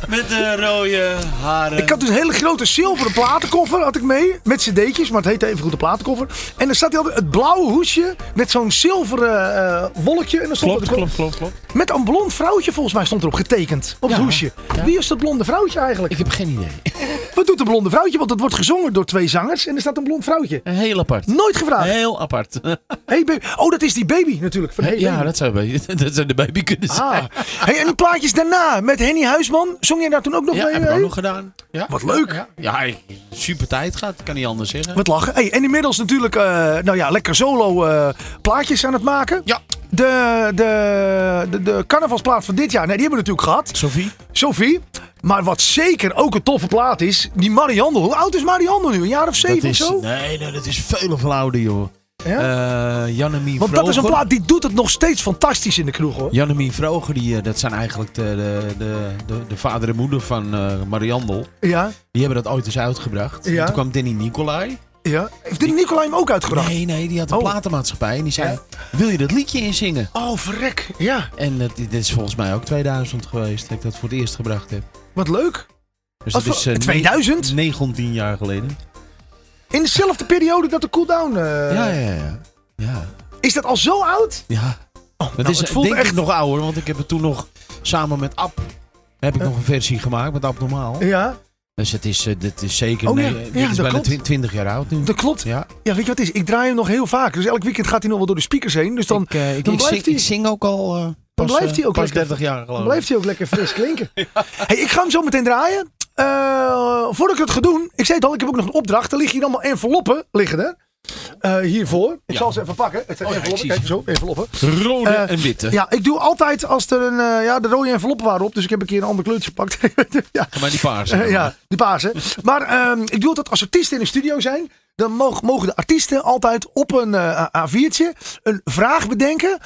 S10: met de rode haren.
S1: Ik had dus een hele grote zilveren platenkoffer had ik mee. Met cd'tjes, maar het heette even goed de platenkoffer. En er staat altijd het blauwe hoesje met zo'n zilveren eh, wolkje. En dan stond
S10: Klopt,
S1: er
S10: klopt, klopt, klopt.
S1: met een blond vrouwtje volgens mij stond erop getekend. Op het hoesje.
S10: ja.
S1: Wie is dat blonde vrouwtje eigenlijk?
S10: Ik heb geen idee.
S1: Wat doet een blonde vrouwtje? Want het wordt gezongen door twee zangers en er staat een blond vrouwtje.
S10: Heel apart.
S1: Nooit gevraagd.
S10: Heel apart.
S1: Hey baby. Oh, dat is die baby natuurlijk. Van hey
S10: ja,
S1: baby.
S10: dat zou, dat zou de baby kunnen zijn.
S1: Ah. Hey, en die plaatjes daarna met Henny Huisman. Zong jij daar toen ook nog
S10: Ja,
S1: mee?
S10: heb ik ook nog gedaan. Ja.
S1: Wat leuk.
S10: Ja, ja, super tijd gaat, kan niet anders zeggen.
S1: Wat lachen. Hey, en inmiddels natuurlijk, eh, nou ja, lekker solo eh, plaatjes aan het maken.
S10: Ja.
S1: De, de, de, de carnavalsplaat van dit jaar, nee, die hebben we natuurlijk gehad.
S10: Sophie?
S1: Sophie. Maar wat zeker ook een toffe plaat is, die Marianne. Hoe oud is Marianne nu? Een jaar of zeven
S10: dat is,
S1: of zo?
S10: Nee, nee, dat is veel of ouder, joh.
S1: Ja?
S10: Jannemie
S1: Want dat is een plaat die doet het nog steeds fantastisch in de kroeg hoor.
S10: Jannemie Vroger, die, eh, dat zijn eigenlijk de, de, de, de, de vader en moeder van eh Mariandel.
S1: Ja,
S10: Die hebben dat ooit eens uitgebracht.
S1: Ja.
S10: En Toen kwam Danny Nicolai.
S1: Ja. Heeft dit Nicolai hem ook uitgebracht?
S10: Nee, nee, die had een
S1: Oh.
S10: platenmaatschappij. En die zei,
S1: Ja.
S10: wil je dat liedje inzingen?
S1: Oh, verrek. Ja,
S10: En eh, dit is volgens mij ook 2000 geweest, dat ik dat voor het eerst gebracht heb.
S1: wat leuk.
S10: Dus dat is eh,
S1: 2000?
S10: 19 jaar geleden.
S1: In dezelfde periode dat de cooldown... eh
S10: ja, ja, ja. Ja.
S1: Is dat al zo oud?
S10: ja.
S1: Oh,
S10: Het
S1: nou,
S10: is
S1: het voelt
S10: denk
S1: echt...
S10: ik nog ouder, want ik heb het toen nog samen met Ab... Heb ik nog een versie gemaakt met Ab Normaal.
S1: Ja,
S10: Dus het is, eh, dit is zeker...
S1: Oh ja,
S10: nee,
S1: ja,
S10: dit is bijna
S1: klopt.
S10: twi- 20 jaar oud nu.
S1: dat klopt.
S10: Ja.
S1: Ja, weet je wat het is? Ik draai hem nog heel vaak. Dus elk weekend gaat hij nog wel door de speakers heen. Dus dan,
S10: ik, eh, ik,
S1: dan
S10: ik,
S1: blijft
S10: zing,
S1: hij-
S10: ik zing ook al eh, pas,
S1: blijft
S10: eh,
S1: hij ook lekker-
S10: 30 jaar
S1: dan
S10: geloof ik.
S1: blijft hij ook lekker fris klinken. Hey, ik ga hem zo meteen draaien. Eh, voordat ik het ga doen, ik zei het al, ik heb ook nog een opdracht. Er liggen hier allemaal enveloppen liggen er. Eh, hiervoor. Ik
S10: Ja.
S1: zal ze even pakken. Het zijn
S10: Oh
S1: enveloppen. Kijk, zo, enveloppen.
S10: Rode
S1: Eh,
S10: en witte.
S1: Ja, ik doe altijd als er een... eh, ja, de rode enveloppen waren op. Dus ik heb een keer een ander kleurtje gepakt. ja.
S10: Maar die paarse.
S1: Ja, die paarse. Maar ehm, ik doe altijd als artiesten in de studio zijn. Dan mogen, de artiesten altijd op een eh, A4'tje een vraag bedenken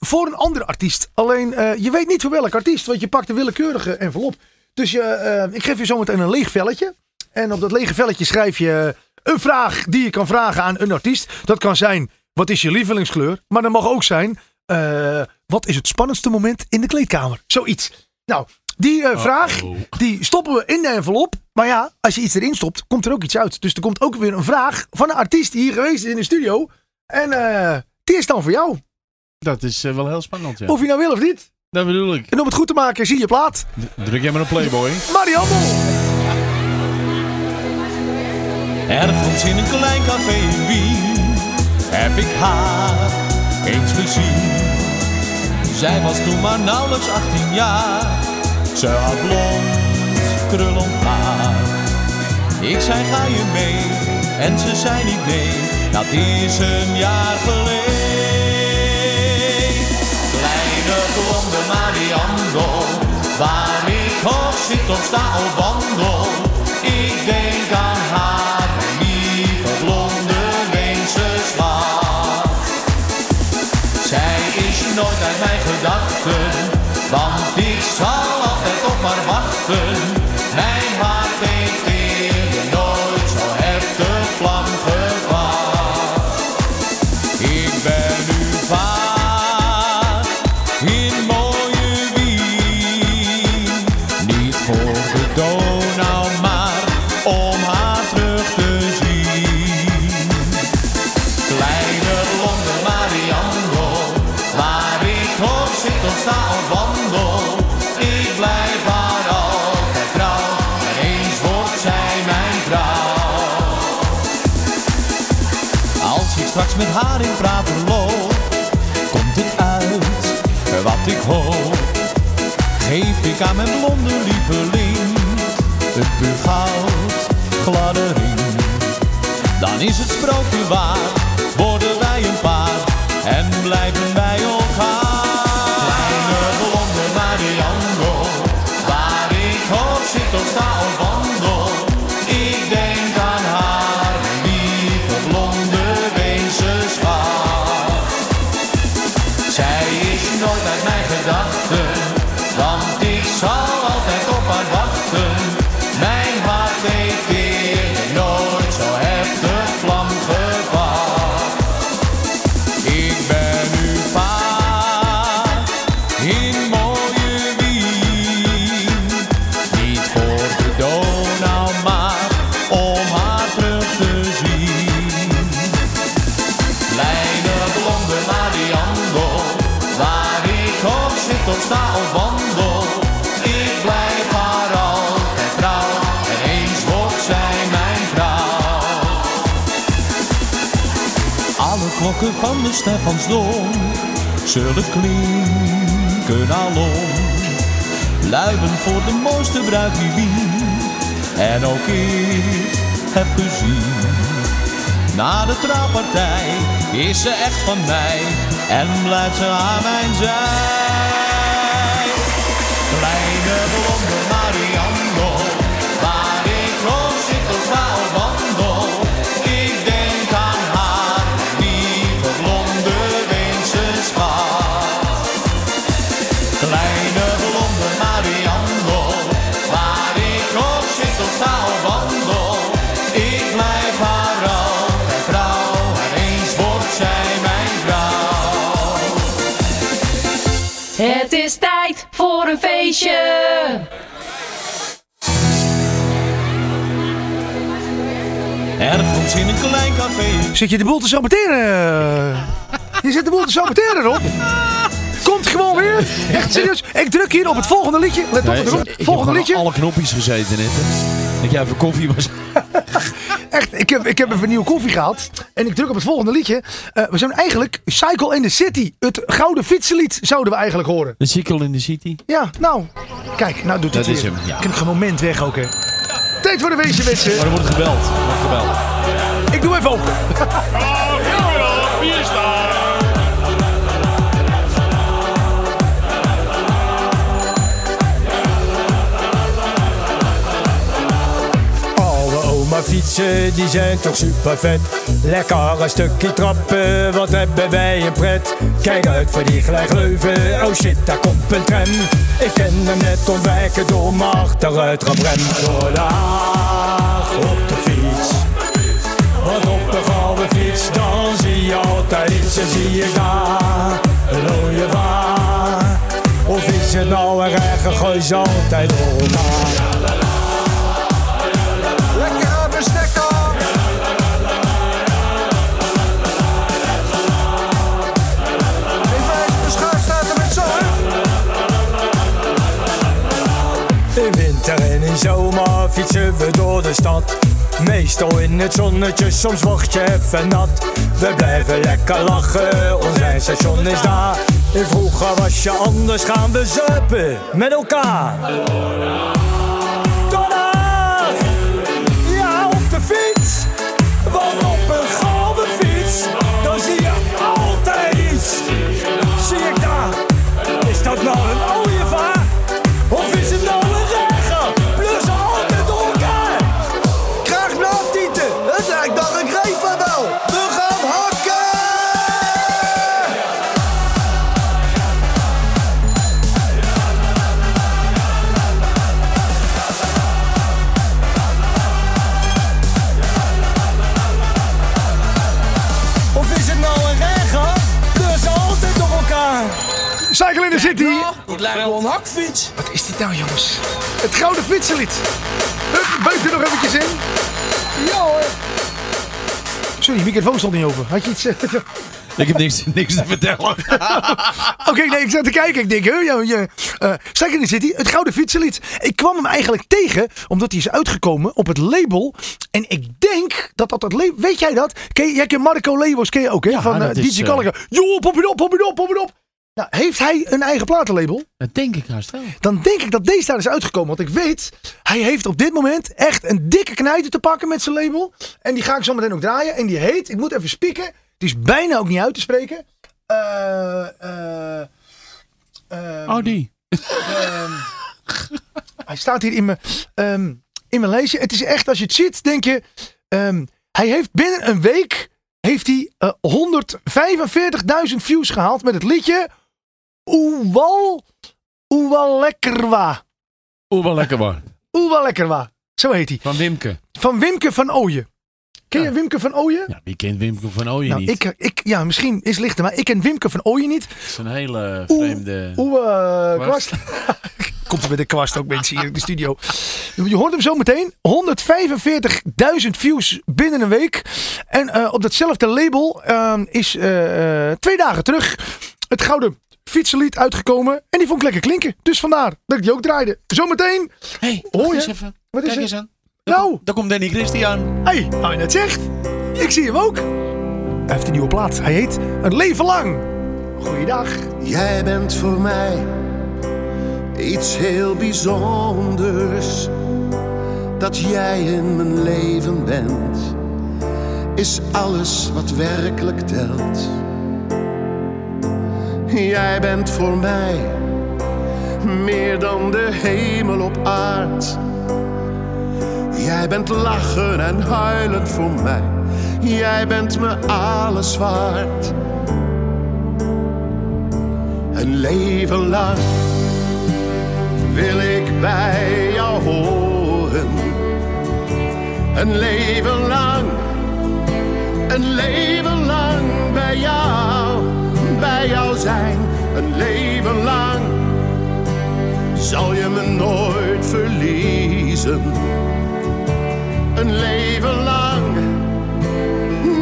S1: voor een andere artiest. Alleen je weet niet voor welk artiest, want je pakt een willekeurige envelop. Dus je, ik geef je zometeen een leeg velletje. En op dat lege velletje schrijf je een vraag die je kan vragen aan een artiest. Dat kan zijn, wat is je lievelingskleur? Maar dat mag ook zijn, eh, wat is het spannendste moment in de kleedkamer? Zoiets. Nou, die eh, vraag, die stoppen we in de envelop. Maar ja, als je iets erin stopt, komt er ook iets uit. Dus er komt ook weer een vraag van een artiest die hier geweest is in de studio. En eh die is dan voor jou.
S10: Dat is wel heel spannend, ja.
S1: Of je nou wil of niet.
S10: Dat bedoel ik.
S1: En om het goed te maken, zie je plaat.
S10: Druk jij maar op Playboy.
S1: Marianne.
S5: Ergens in een klein café in Wien heb ik haar eens gezien. Zij was toen maar nauwelijks 18 jaar. Ze had blond, krullend haar. Ik zei ga je mee en ze zei niet nee. Dat is een jaar geleden. Kleine blonde Mariando, waar ik hoog zit of sta of wandel. Met haar in praten loop, komt het uit wat ik hoop. Geef ik aan mijn blonde lieveling een puur goud. Dan is het sprookje waar, worden wij een paar en blijven wij elkaar. Kleine blonde Marianne, waar ik ook zit of sta of Van de Stefansdom zullen klinken alom. Luiden voor de mooiste bruid die Wien en ook ik heb gezien. Na de trouwpartij is ze echt van mij en blijft ze aan mijn zij.
S2: Feestje.
S5: Ergens in een klein café.
S1: Zit je de boel te saboteren? Je zit de boel te saboteren, Rob. Komt gewoon weer. Echt serieus. Ik druk hier op het volgende liedje. Let op,
S10: Nee,
S1: Rob.
S10: ik heb
S1: Volgende liedje.
S10: alle knopjes gezeten net. hè. Dat jij even koffie was.
S1: Echt, ik heb, ik heb even nieuwe koffie gehaald. En ik druk op het volgende liedje. Eh, we zijn eigenlijk Cycle in the City. Het gouden fietsenlied zouden we eigenlijk horen.
S10: De Sikkel in de City.
S1: Ja, nou. Kijk, nou doet het
S10: Dat is hem, ja.
S1: Ik heb een moment weg ook, hè. Tijd voor de weesje, mensen.
S10: Maar er wordt gebeld. Er wordt gebeld.
S1: Ik doe even open.
S11: Oma fietsen, die zijn toch super vet. Lekker een stukje trappen, wat hebben wij een pret. Kijk uit voor die glijgleuven, oh shit, daar komt een tram. Ik ken hem net ontwijken door mijn achteruit gebremd. Door op de fiets. Want op de gouden fiets, dan zie je altijd iets. En zie je daar een rode waar. Of is het nou een gooi ze altijd zomer fietsen we door de stad. Meestal in het zonnetje, soms word je even nat. We blijven lekker lachen, ons station is daar. In vroeger was je anders, gaan we zuipen met elkaar.
S1: Dit nou, jongens? Het gouden fietsenlied. Hup, er nog eventjes in. Ja hoor. Sorry, microfoon stond niet open. Had je iets... eh,
S10: Ik heb niks, niks te vertellen.
S1: Oké, nee, ik zat te kijken. Ik denk, hè, je, je, eh Sex in the City, het Gouden Fietsenlied. Ik kwam hem eigenlijk tegen, omdat hij is uitgekomen op het label. En ik denk dat dat het label... Weet jij dat? Ken je, jij kent Marco Leeuwers, ken je ook, hè?
S10: Ja,
S1: van
S10: dat
S1: eh,
S10: is,
S1: DJ
S10: eh.
S1: Joh, pop it op, pop it op, pop it op. Nou, heeft hij een eigen platenlabel?
S10: Dat denk ik haast wel.
S1: Dan denk ik dat deze daar is uitgekomen. Want ik weet, hij heeft op dit moment echt een dikke knijter te pakken met zijn label. En die ga ik zo meteen ook draaien. En die heet, ik moet even spieken. Die is bijna ook niet uit te spreken. Eh, eh, ehm,
S10: Oh, die.
S1: Ehm, hij staat hier in mijn, ehm, in mijn lijstje. Het is echt, als je het ziet, denk je... ehm, hij heeft binnen een week heeft hij, eh, 145.000 views gehaald met het liedje... Oewal... Oewal Lekkerwa.
S10: Oeh, wel lekker man.
S1: Oewal Lekkerwa. Zo heet hij.
S10: Van Wimke.
S1: Van Wimke van Ooyen. Ken je. Wimke van Ooyen?
S10: Ja, wie kent Wimke van Ooyen
S1: nou,
S10: niet?
S1: ik, ik, ja, misschien is het lichter, maar ik ken Wimke van Ooyen niet.
S10: Dat is een hele vreemde...
S1: Oeh, eh,
S10: Kwast.
S1: Komt er met de kwast ook mensen hier in de studio. Je hoort hem zo meteen. 145.000 views binnen een week. En eh, op datzelfde label ehm, is eh, eh, twee dagen terug het gouden fietsenlied uitgekomen. En die vond ik lekker klinken. Dus vandaar dat ik die ook draaide. Zometeen.
S10: hey,
S1: Hoor je?
S10: eens even.
S1: Wat is
S10: Kijk
S1: er?
S10: eens aan. Daar
S1: Nou.
S10: komt- Daar komt Danny Christian.
S1: Hé, hey, nou je net zegt. Ik zie hem ook. Hij heeft een nieuwe plaat. Hij heet Een Leven Lang. Goeiedag.
S7: Jij bent voor mij iets heel bijzonders. Dat jij in mijn leven bent, is alles wat werkelijk telt. Jij bent voor mij meer dan de hemel op aard. Jij bent lachen en huilen voor mij. Jij bent me alles waard. Een leven lang wil ik bij jou horen. Een leven lang, een leven lang bij jou, bij jou zijn. Een leven lang zal je me nooit verliezen. Een leven lang,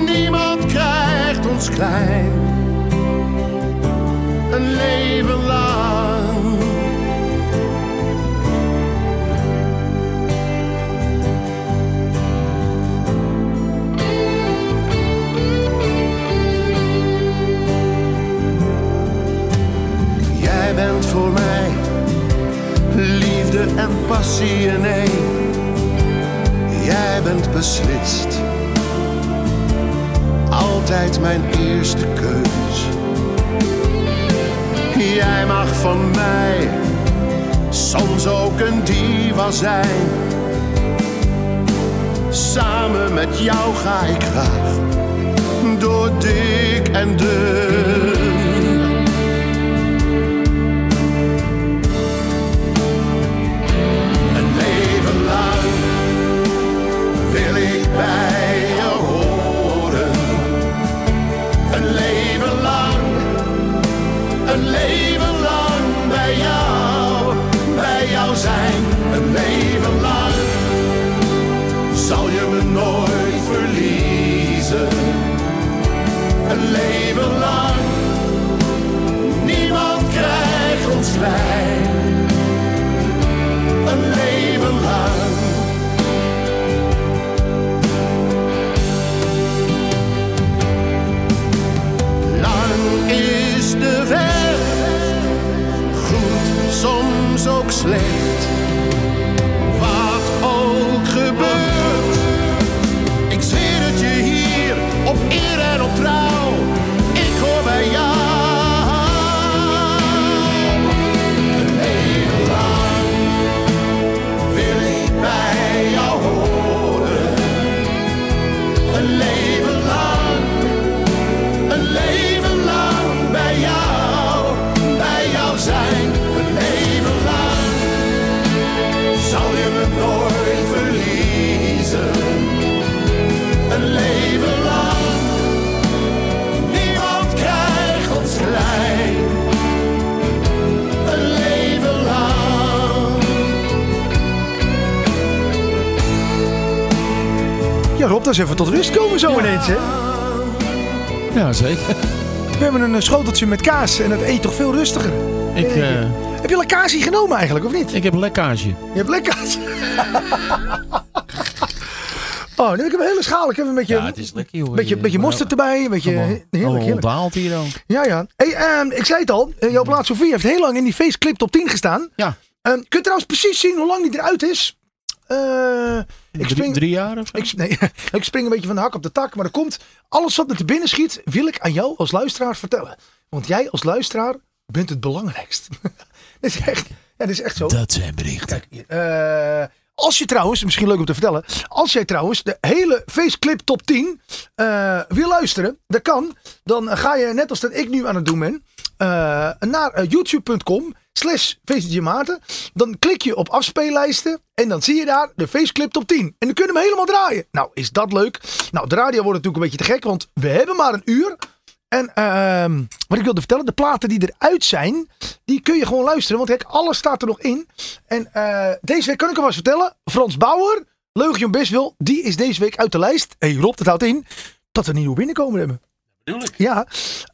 S7: niemand krijgt ons klein een leven lang. En passie in. Jij bent beslist, altijd mijn eerste keus. Jij mag van mij soms ook een diva zijn. Samen met jou ga ik graag door dik en dun.
S1: Rob, dat is even tot rust komen zo ineens, hè?
S10: Ja, zeker.
S1: We hebben een eh, schoteltje met kaas en dat eet toch veel rustiger.
S10: Ik, eh,
S1: Heb je lekkasie genomen eigenlijk, of niet?
S10: ik heb een lekkage.
S1: Je hebt lekkasie. oh, nu heb ik een hele schaal. Ik heb een beetje,
S10: Ja, het is lekker, joh.
S1: beetje, beetje mosterd erbij. Een beetje heerlijk, heerlijk.
S10: hier dan.
S1: Ja, ja. Hey, ehm, ik zei het al. eh, jouw plaat Sofie heeft heel lang in die faceclip top 10 gestaan.
S10: Ja.
S1: Ehm, kun je trouwens precies zien hoe lang die eruit is? Eh, ik spring,
S10: drie jaar of zo?
S1: ik, nee, ik spring een beetje van de hak op de tak. Maar er komt alles wat me te binnen schiet, wil ik aan jou als luisteraar vertellen. Want jij als luisteraar bent het belangrijkst. dit, is echt, ja, dit is echt zo.
S10: Dat zijn berichten.
S1: Kijk. Eh, als je trouwens, misschien leuk om te vertellen. Als jij trouwens de hele faceclip top 10 eh, wil luisteren, dat kan. Dan ga je net als dat ik nu aan het doen ben. eh, naar youtube.com slash Maarten. Dan klik je op afspeellijsten. En dan zie je daar de faceclip top 10. En dan kunnen we hem helemaal draaien. Nou, is dat leuk? Nou, de radio wordt natuurlijk een beetje te gek. Want we hebben maar een uur. En ehm, wat ik wilde vertellen, de platen die eruit zijn, die kun je gewoon luisteren. Want kijk, alles staat er nog in. En eh, deze week kan ik hem wel eens vertellen. Frans Bauer, Leugje Biswil, die is deze week uit de lijst. Hé hey Rob, dat houdt in dat we een nieuwe binnenkomen hebben.
S10: Bedoel ik.
S1: Ja,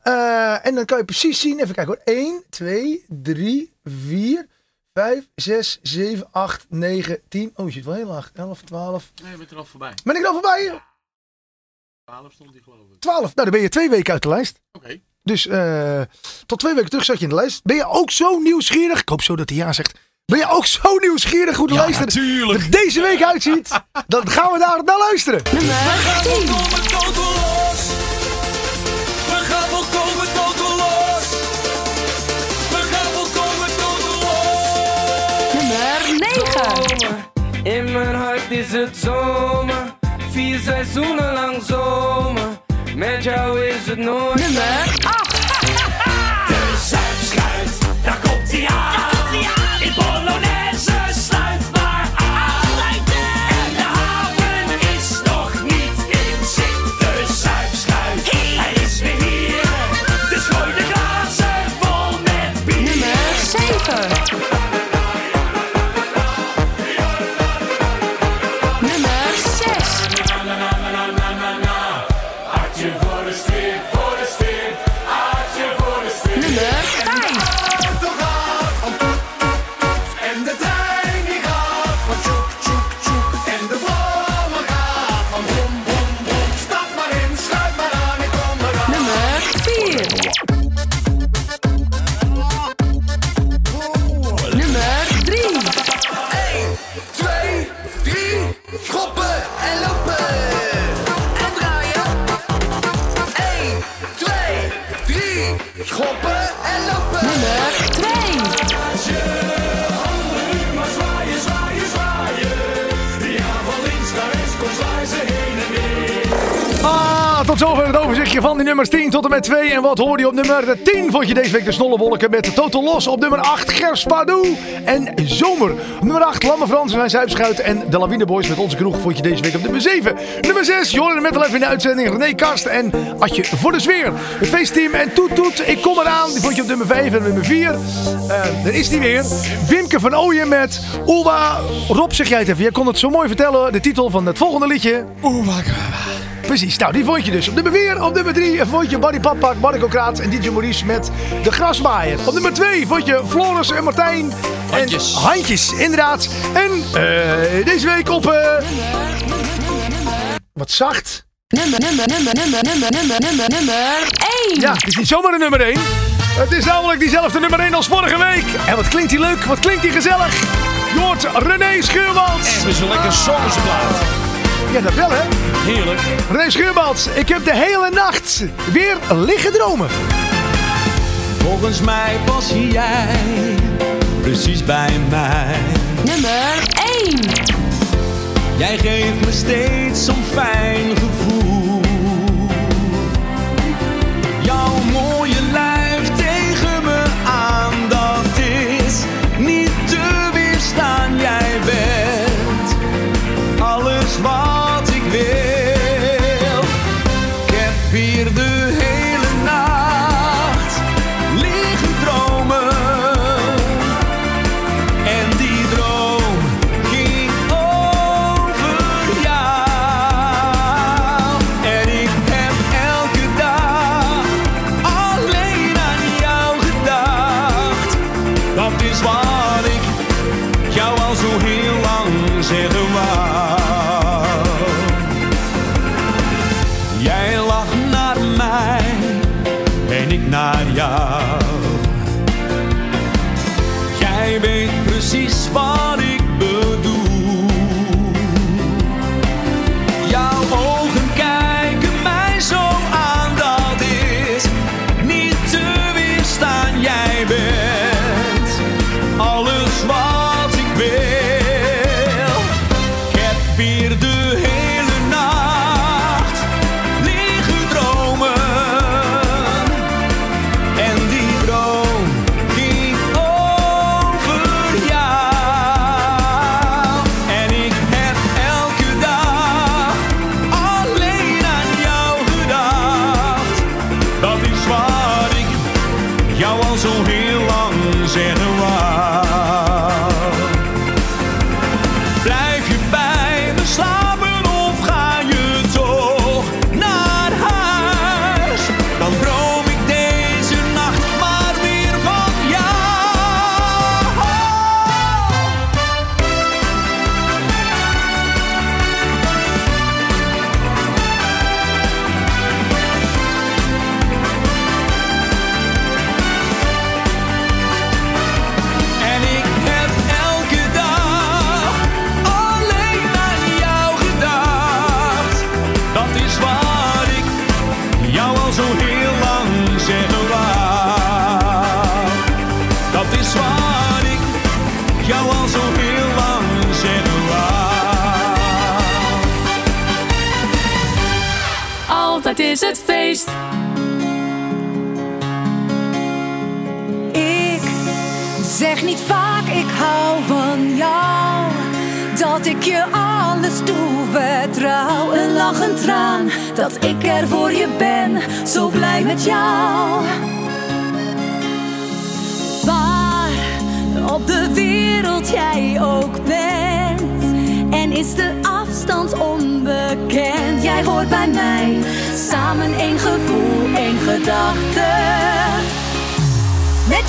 S1: Eh, en dan kan je precies zien, even kijken hoor. 1, 2, 3, 4, 5, 6, 7, 8, 9, 10. Oh, je zit wel heel laag. 11, 12.
S10: Nee, je bent er al voorbij.
S1: Ben ik er al voorbij?
S10: 12 stond die geloof ik.
S1: 12. Nou, dan ben je twee weken uit de lijst.
S10: Oké.
S1: Dus eh, tot twee weken terug zat je in de lijst. Ben je ook zo nieuwsgierig? Ik hoop zo dat hij ja zegt. Ben je ook zo nieuwsgierig hoe de lijst er
S12: natuurlijk.
S1: er deze week uitziet? Dan gaan we daar naar luisteren.
S2: Nummer 10.
S4: Is het zomer. Vier seizoenen lang zomer. Met jou is het nooit.
S2: Nummer 8.
S1: Wat hoorde je op nummer 10? Vond je deze week de Snollebolleke met Total Los. Op nummer 8 Gers Pardoe en Zomer. Op nummer 8 Lamme Frans en zijn Zuipschuit. En de Lawine Boys met onze kroeg vond je deze week op nummer 7. Nummer 6 Jordan de Metal in de uitzending. René Kast en Adje voor de Sfeer. Het feestteam en Toet Toet, ik kom eraan. Die vond je op nummer 5 en nummer 4. Eh er is die weer. Wimke van Ooyen met Oelwa. Rob, zeg jij het even. Jij kon het zo mooi vertellen. De titel van het volgende liedje. Precies, nou die vond je dus. Op nummer 4, op nummer 3 vond je Barry Pappak, Marco Kraat en DJ Maurice met De Grasmaaier. Op nummer 2 vond je Floris en Martijn.
S12: Handjes.
S1: En handjes, inderdaad. En eh, deze week op... eh, wat zacht.
S2: Nummer, nummer, nummer, nummer, nummer, nummer, nummer, nummer 1.
S1: Ja, het is niet zomaar de nummer 1. Het is namelijk diezelfde nummer 1 als vorige week. En wat klinkt die leuk, wat klinkt die gezellig. Je hoort René Scheurmans.
S10: Het is een lekker zomerse plaat.
S1: Ja, dat wel hè.
S10: Heerlijk.
S1: René Scheurmans, ik heb de hele nacht weer liggen dromen.
S5: Volgens mij pas jij precies bij mij.
S2: Nummer 1.
S5: Jij geeft me steeds zo'n fijn
S13: gevoel.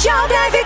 S13: Met jou blijf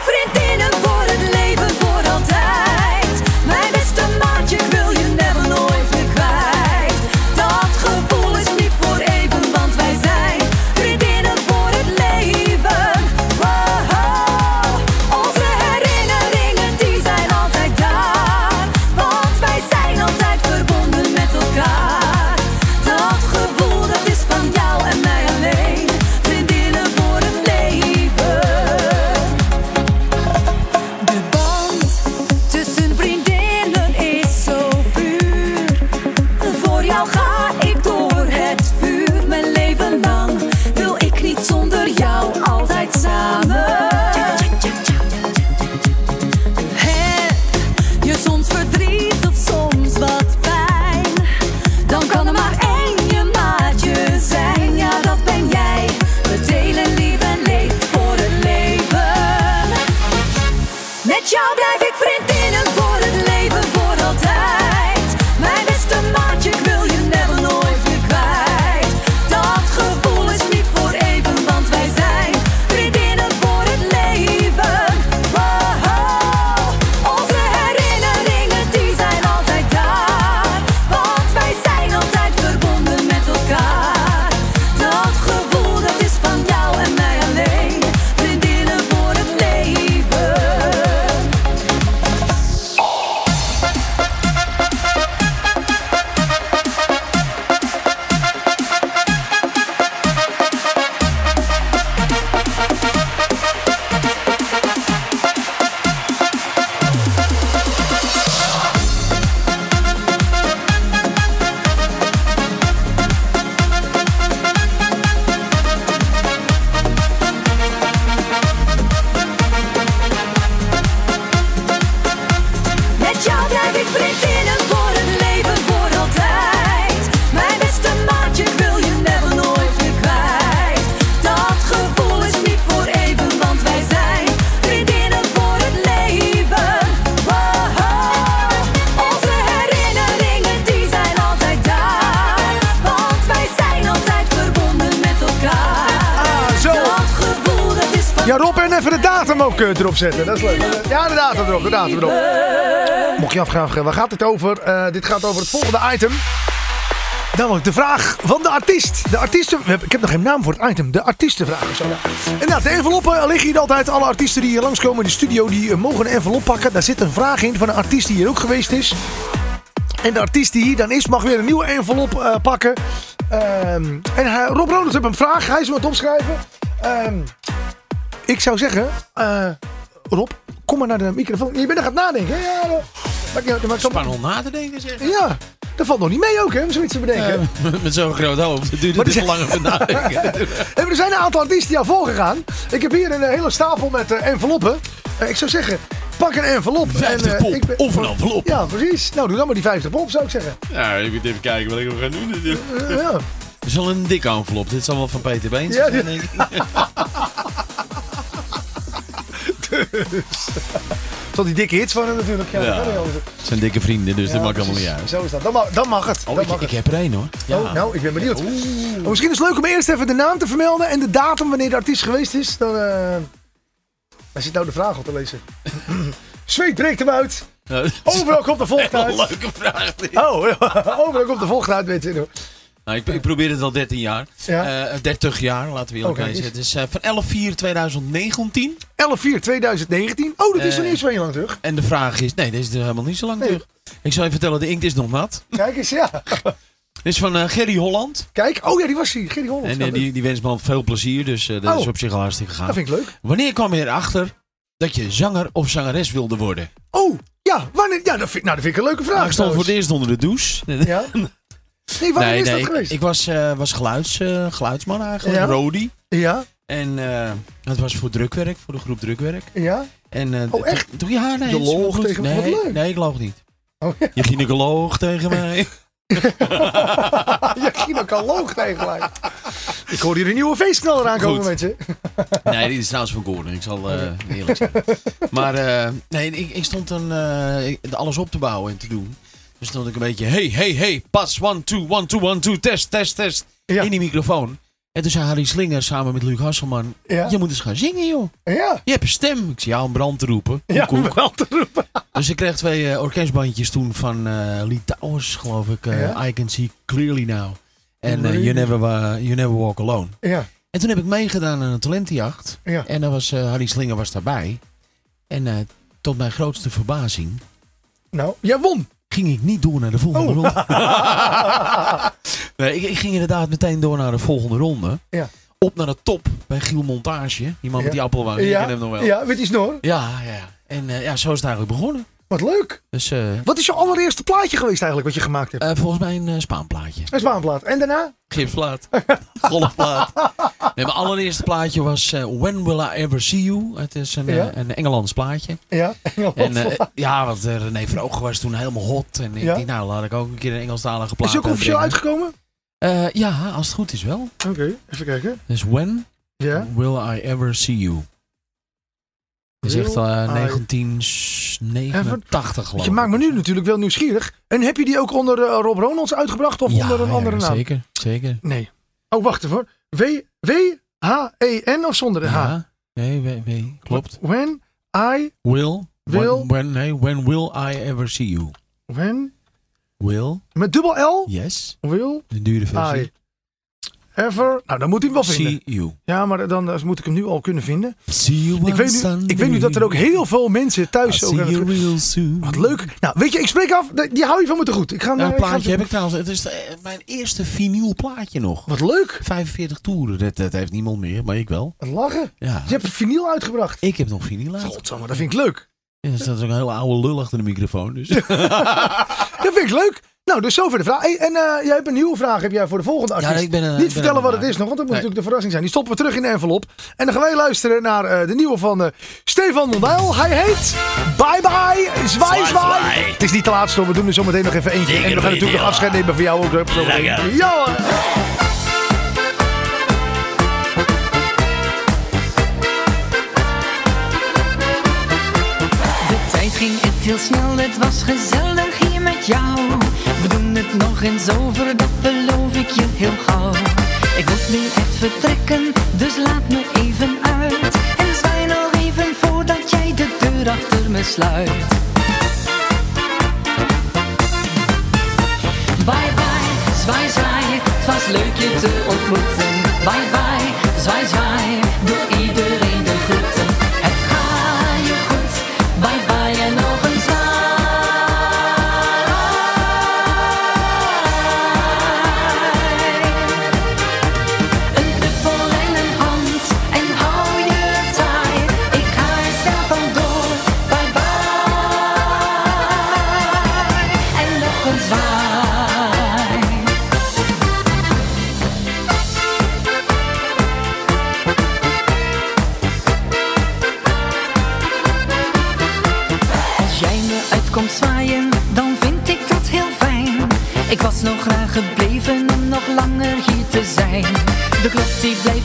S1: erop zetten. Dat is leuk. Ja, de erop, de datum. Mocht je afvragen, waar gaat het over? Eh, dit gaat over het volgende item. Namelijk de vraag van de artiest. De artiesten, ik heb nog geen naam voor het item. De artiestenvraag. En nou, de enveloppen liggen hier altijd. Alle artiesten die hier langskomen in de studio, die eh, mogen een envelop pakken. Daar zit een vraag in van een artiest die hier ook geweest is. En de artiest die hier dan is, mag weer een nieuwe envelop eh, pakken. Ehm, en Rob Ronalds heeft een vraag. Hij is het opschrijven. Ehm, ik zou zeggen, eh, Rob, kom maar naar de microfoon. Je bent er aan het nadenken. Ja, dat uit. Dat maakt zo-
S5: Spannend om na te denken, zeg.
S1: Ja, dat valt nog niet mee ook, hè, om zoiets te bedenken.
S5: Eh, met zo'n groot hoofd. Het duurt het
S1: die
S5: te lang over nadenken.
S1: En er zijn een aantal artiesten die al voorgegaan. Ik heb hier een eh, hele stapel met enveloppen. Ik zou zeggen, pak een envelop.
S5: 50
S1: eh,
S5: pop
S1: ik ben-
S5: of een envelop.
S1: Ja, precies. Nou, doe dan maar die 50 pop, zou ik zeggen.
S5: Ja, ik moet even kijken wat ik nog ga doen.
S1: ja.
S5: Het is wel een dikke envelop. Dit zal wel van Peter Beens
S1: Ja,
S5: zijn, denk ik.
S1: Tot die dikke hits van hem natuurlijk. Ja,
S5: Ja. zijn dikke vrienden, dus
S1: Ja,
S5: dat maakt allemaal niet uit.
S1: Zo is dat. Dan mag, dan mag het.
S5: Oh,
S1: Dan
S5: ik,
S1: mag
S5: ik
S1: het.
S5: heb er één hoor. Ja.
S1: Oh, nou, ik ben benieuwd. Maar misschien is het leuk om eerst even de naam te vermelden en de datum wanneer de artiest geweest is. Dan, eh Waar zit nou de vraag op te lezen? Zweet breekt hem uit. Overal komt de volgt uit.
S5: leuke vraag. dit.
S1: Oh, overal komt de volgt uit, weet je.
S5: Nou, ik, ik probeer het al 13 jaar.
S1: Ja.
S5: Eh 30 jaar, laten we eerlijk
S1: Oké.
S5: wezen. Het is eh, van 11 4 2019.
S1: 11-4 2019. Oh, dat is nog
S5: Eh,
S1: niet zo heel lang terug.
S5: En de vraag is... Nee, dit is helemaal niet zo lang
S1: Nee.
S5: terug. Ik zal je vertellen, de inkt is nog nat.
S1: Kijk eens, ja.
S5: Dit is van eh, Gerry Holland.
S1: Kijk, oh ja, die was hier. Gerry Holland.
S5: En eh, die, die wenst me al veel plezier, dus eh, dat
S1: Oh.
S5: is op zich al hartstikke gaaf.
S1: Dat vind ik leuk.
S5: Wanneer kwam je erachter dat je zanger of zangeres wilde worden?
S1: Oh, ja, wanneer, ja dat, vind, nou, dat vind ik een leuke vraag.
S5: Nou, ik stond voor het eerst onder de douche.
S1: Ja? Nee, wanneer
S5: nee,
S1: is
S5: nee,
S1: dat
S5: ik,
S1: geweest?
S5: ik was, eh, was geluids, eh, geluidsman eigenlijk,
S1: Ja.
S5: Rodi.
S1: Ja,
S5: En eh dat was voor drukwerk, voor de groep drukwerk.
S1: ja.
S5: En,
S1: Oh, echt?
S5: Nee.
S1: Je
S5: wel
S1: loog
S5: goed.
S1: tegen me,
S5: nee,
S1: leuk.
S5: nee, ik loog niet.
S1: Oh, ja.
S5: Je gynaecoloog tegen mij.
S1: Je gynaecoloog tegen mij. Ik hoor hier een nieuwe feestknaller aankomen,
S5: Goed.
S1: mensen.
S5: Nee, die is trouwens van Gordon. Ik zal eh, eerlijk zijn. Maar nee, ik, ik stond dan alles op te bouwen en te doen. Dus stond ik een beetje, hey, hey, hey, pas, one, two, one, two, one, two, test, test, test.
S1: Ja.
S5: In die microfoon. En toen zei Harry Slinger samen met Luc Hasselman,
S1: Ja.
S5: je moet eens gaan zingen, joh.
S1: Ja.
S5: Je hebt een stem. Ik zie jou om brand te roepen.
S1: Ja,
S5: Koek, koek.
S1: wel te roepen.
S5: Dus ik kreeg twee eh, orkestbandjes toen van eh Lee Towers, geloof ik. eh,
S1: Ja.
S5: I Can See Clearly Now. En you, never, you Never Walk Alone.
S1: Ja,
S5: En toen heb ik meegedaan aan een talentenjacht.
S1: ja.
S5: En dan was Harry Slinger was daarbij. En tot mijn grootste verbazing
S1: Nou, jij won.
S5: Ging ik niet door naar de volgende
S1: Oh.
S5: ronde. nee, ik, ik ging inderdaad meteen door naar de volgende ronde.
S1: Ja.
S5: Op naar de top bij Giel Montage. Die man met die appelwang. Ik
S1: Ja,
S5: ken hem nog wel.
S1: ja, met die snor.
S5: Ja, ja. En eh, ja, zo is het eigenlijk begonnen.
S1: Wat leuk.
S5: Dus eh,
S1: Wat is je allereerste plaatje geweest eigenlijk wat je gemaakt hebt?
S5: eh, volgens mij een eh, Spaanplaatje.
S1: Een Spaanplaat. En daarna?
S5: Gipsplaat. Golfplaat. Nee, mijn allereerste plaatje was When Will I Ever See You. Het is een,
S1: Ja.
S5: een Engelands plaatje.
S1: Ja.
S5: En eh, ja, want René Vroger was toen helemaal hot. En ik
S1: Ja.
S5: dacht, nou laat ik ook een keer een Engelstalige plaat
S1: is die ook officieel uitgekomen?
S5: Ja, als het goed is wel.
S1: Oké, even kijken.
S5: Dus When
S1: Ja.
S5: Will I Ever See You.
S1: Will
S5: echt eh,
S1: I
S5: 1989 geloof
S1: Want
S5: ik.
S1: je maakt me nu natuurlijk wel nieuwsgierig. En heb je die ook onder eh, Rob Ronalds uitgebracht of
S5: Ja,
S1: onder een andere naam?
S5: Zeker, zeker.
S1: Nee. Oh, wacht even. W, W, H, E, N of zonder de H?
S5: Nee, we, we- klopt.
S1: When I,
S5: Will.
S1: Will.
S5: When, when, nee, when will I ever see you?
S1: when,
S5: Will.
S1: met dubbel L,
S5: Yes.
S1: will
S5: De dure versie.
S1: I ever. Nou, dan moet hij hem wel vinden.
S5: See you.
S1: Ja, maar dan moet ik hem nu al kunnen vinden.
S5: See you
S1: Ik weet, nu, ik weet nu dat er ook heel veel mensen thuis ook het-
S5: soon.
S1: Wat leuk. Nou, weet je, ik spreek af. Die hou je van me te goed. Ik ga,
S5: Ja, een
S1: ik ga-
S5: plaatje heb ik trouwens. Het is eh, mijn eerste vinyl plaatje nog.
S1: Wat leuk.
S5: 45 toeren. Dat, dat heeft niemand meer, maar ik wel.
S1: Wat lachen.
S5: Ja.
S1: Je hebt vinyl uitgebracht.
S5: Ik heb nog vinyl uit.
S1: Godsamme, dat vind ik leuk.
S5: Ja, er staat ook een hele oude lul achter de microfoon. Dus.
S1: Dat vind ik leuk. Nou, dus zover de vraag. Hey, en eh, jij hebt een nieuwe vraag heb jij voor de volgende artiest.
S5: Ja, ik ben, eh, ik
S1: Niet
S5: ben
S1: vertellen wat
S5: het
S1: het is nog, want dat moet
S5: Nee.
S1: natuurlijk de verrassing zijn. Die stoppen we terug in de envelop. En dan gaan wij luisteren naar eh, de nieuwe van eh, Stefan Mondijl. Hij heet Bye Bye, Zwaai Zwaai. Het is niet de laatste, we doen er zometeen nog even eentje. en we gaan natuurlijk nog afscheid nemen van jou ook. eh. Ja hoor.
S14: De tijd ging echt heel snel, het was gezellig hier met jou het nog eens over, dat beloof ik je heel gauw. Ik moet nu echt vertrekken, dus laat me even uit. En zwaai nog even voordat jij de deur achter me sluit. Bye bye, zwaai zwaai, het was leuk je te ontmoeten.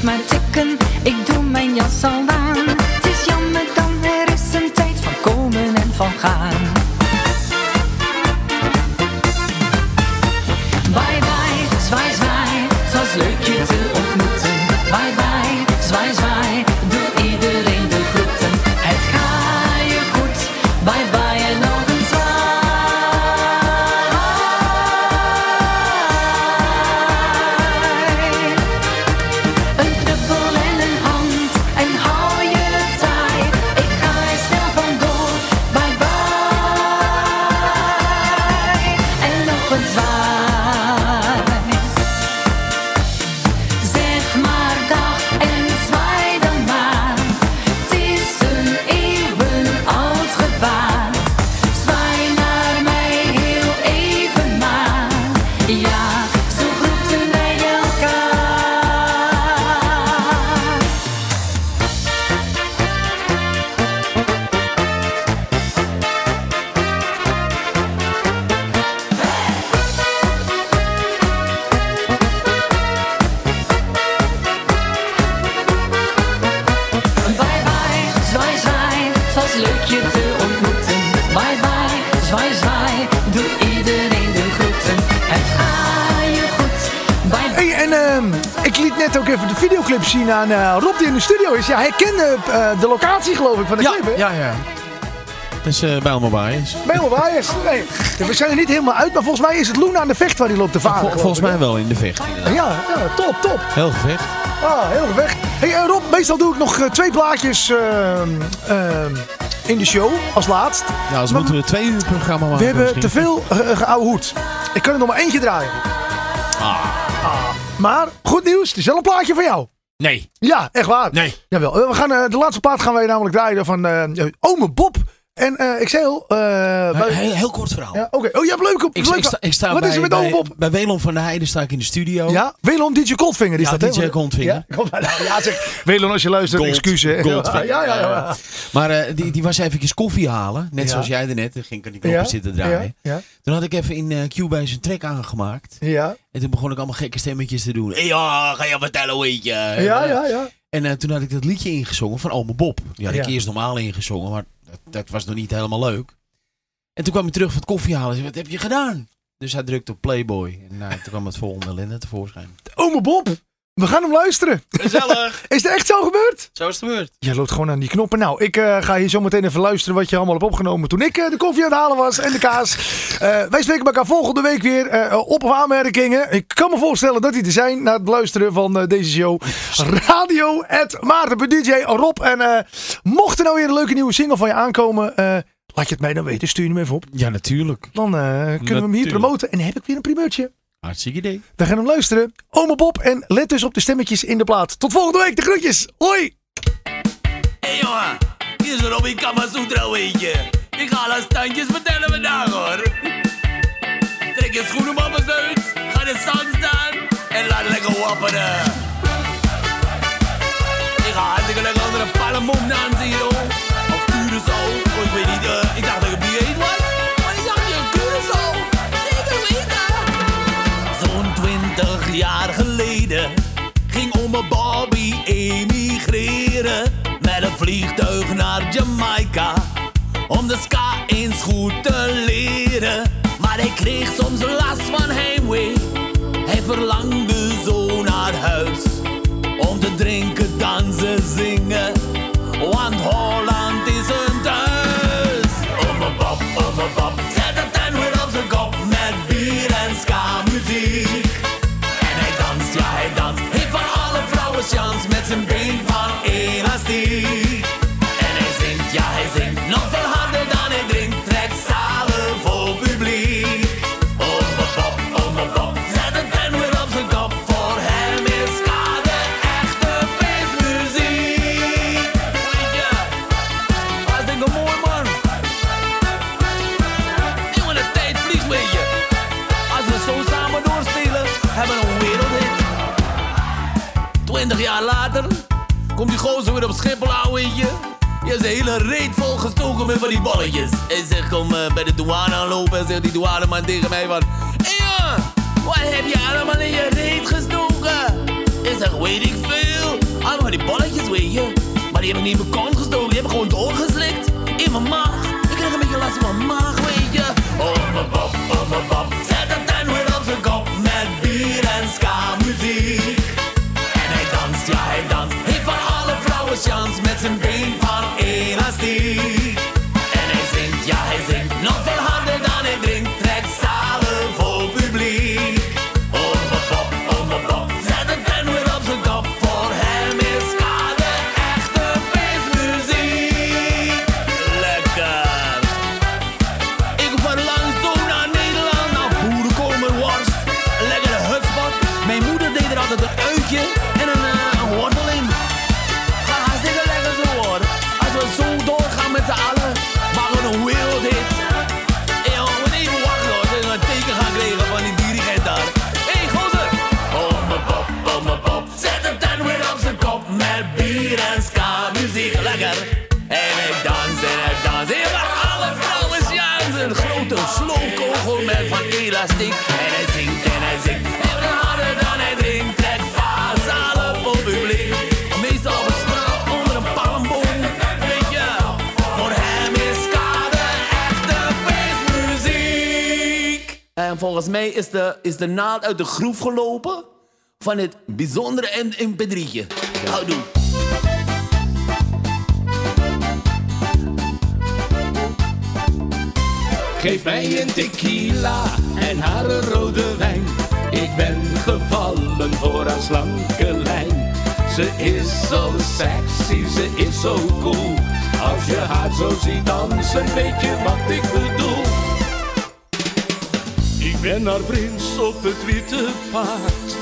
S14: Maar tikken, ik doe mijn jas al aan. Het is jammer dan, er is een tijd van komen en van gaan.
S1: Aan eh, Rob die in de studio is. Ja, hij kende eh, de locatie geloof ik van de
S10: Ja,
S1: clip, hè?
S10: ja, ja. Dat is uh, bij allemaal Bias.
S1: Bij me waaiers. Nee, we zijn er niet helemaal uit, maar volgens mij is het Loen aan de vecht waar hij loopt te varen.
S10: Vol- volgens mij wel in de vecht.
S1: Ja, ja, top, top.
S10: Heel gevecht.
S1: Ah, heel gevecht. Hey eh, Rob, meestal doe ik nog eh, twee plaatjes ehm, ehm, in de show als laatst.
S10: Ja,
S1: Maar
S10: moeten we twee uur programma maken.
S1: we hebben
S10: misschien.
S1: te veel uh, geouwe hoed. Ik kan er nog maar eentje draaien. Ah. Maar goed nieuws, het is wel een plaatje van jou.
S15: Nee.
S1: Ja, echt waar.
S15: Nee.
S1: Jawel. Eh, We gaan, eh, de laatste plaat gaan wij namelijk draaien van eh Ome Bob. En eh, ik zei al... eh,
S10: Heel, heel kort verhaal.
S1: ja, Oké, oh je hebt leuk op.
S10: Ik,
S1: leuk
S10: ik sta, ik sta
S1: Wat
S10: bij,
S1: is er met
S10: bij, bij Welon van der Heijden sta ik in de studio.
S1: Ja, Welon DJ Goldfinger is
S10: Ja,
S1: dat, hè?
S10: DJ Goldfinger.
S1: Ja, nou, ja zeg. Welon, als je luistert, excuses.
S10: Goldfinger.
S1: Ja, ja, ja.
S10: Maar eh, die, die was eventjes koffie halen. Net zoals jij er net. Dan ging ik aan die knoppen zitten draaien. Toen had ik even in Cubase een track aangemaakt.
S1: ja,
S10: En toen begon ik allemaal gekke stemmetjes te doen. Hey, ja, ga je vertellen, weet je.
S1: ja, ja, ja.
S10: En toen had ik dat liedje ingezongen van Ome Bob. Die had ik eerst normaal ingezongen, maar dat, was nog niet helemaal leuk. En toen kwam hij terug van het koffie halen. en zei, Wat heb je gedaan? Dus hij drukte op Playboy. En nou, toen kwam het volgende ellende tevoorschijn.
S1: Ome Bob, we gaan hem luisteren.
S10: Gezellig!
S1: Is het echt zo gebeurd?
S10: Zo is het gebeurd.
S1: Je loopt gewoon aan die knoppen. Nou, ik eh, ga hier zo meteen even luisteren wat je allemaal hebt opgenomen toen ik eh, de koffie aan het halen was en de kaas. Eh, wij spreken elkaar volgende week weer eh, op of aanmerkingen. Ik kan me voorstellen dat die er zijn na het luisteren van eh, deze show. Radio Maarten, DJ Rob. En eh, mocht er nou weer een leuke nieuwe single van je aankomen, eh, laat je het mij dan weten. Stuur je hem even op.
S10: Ja, natuurlijk.
S1: Dan eh, kunnen we hem hier
S10: Natuurlijk.
S1: promoten. En dan heb ik weer een primeurtje.
S10: Hartstikke idee.
S1: We gaan hem luisteren. Oma Bob en let dus op de stemmetjes in de plaat. Tot volgende week. De groetjes. Hoi.
S5: Hé jongen, hier is Robin Kamasutra, weet je. Ik ga alle standjes vertellen vandaag hoor. Trek je schoenen maar eens uit, ga de zand staan en laat lekker wapperen. Ik ga hartstikke lekker onder een palmboom dansen hier jaar geleden ging oma Bobby emigreren met een vliegtuig naar Jamaica om de ska eens goed te leren. Maar hij kreeg soms last van heimwee. Hij verlangde zo naar huis om te drinken, dansen, zingen. Want Holland hele reet vol gestoken met van die balletjes. En zegt, kom eh, bij de douane aanlopen en zegt die douaneman tegen mij van... Hé ja, wat heb je allemaal in je reet gestoken? Ik zeg, weet ik veel. Allemaal die balletjes, weet je. Maar die hebben niet in mijn kont gestoken, die hebben gewoon doorgeslikt. In mijn maag. Ik krijg een beetje last van mijn maag, weet je. Oh mijn pap, oh mijn pap. En hij zingt en hij zingt. Even harder dan hij drinkt. Zalen vol publiek. Meestal het strand onder een palmboom. Voor hem is ska de echte feestmuziek. En volgens mij is de, is de naald uit de groef gelopen van het bijzondere MP3'tje. Houdoe.
S4: Geef mij een tequila en haar een rode wijn. Ik ben gevallen voor haar slanke lijn. Ze is zo sexy, ze is zo cool. Als je haar zo ziet dansen, weet je wat ik bedoel. Ik ben haar prins op het witte paard.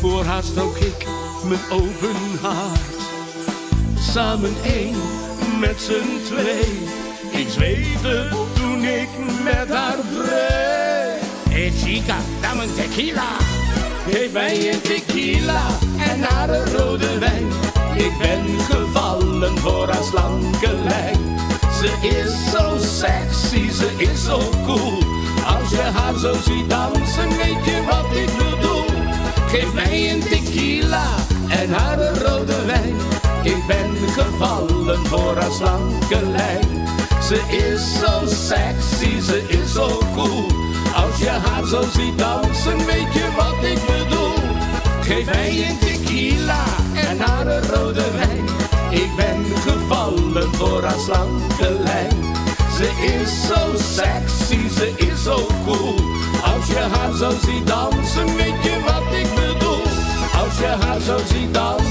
S4: Voor haar stook ik mijn open hart. Samen één met z'n twee. Ik zweefde ik met haar vreed. Hey chica, dame een tequila. Geef mij een tequila en haar een rode wijn. Ik ben gevallen voor haar slanke lijn. Ze is zo sexy, ze is zo cool. Als je haar zo ziet dansen, weet je wat ik bedoel. Geef mij een tequila en haar een rode wijn. Ik ben gevallen voor haar slanke lijn. Ze is zo sexy, ze is zo cool. Als je haar zo ziet dansen, weet je wat ik bedoel. Geef mij een tequila en haar een rode wijn. Ik ben gevallen voor haar slanke lijn. Ze is zo sexy, ze is zo cool. Als je haar zo ziet dansen, weet je wat ik bedoel. Als je haar zo ziet dansen.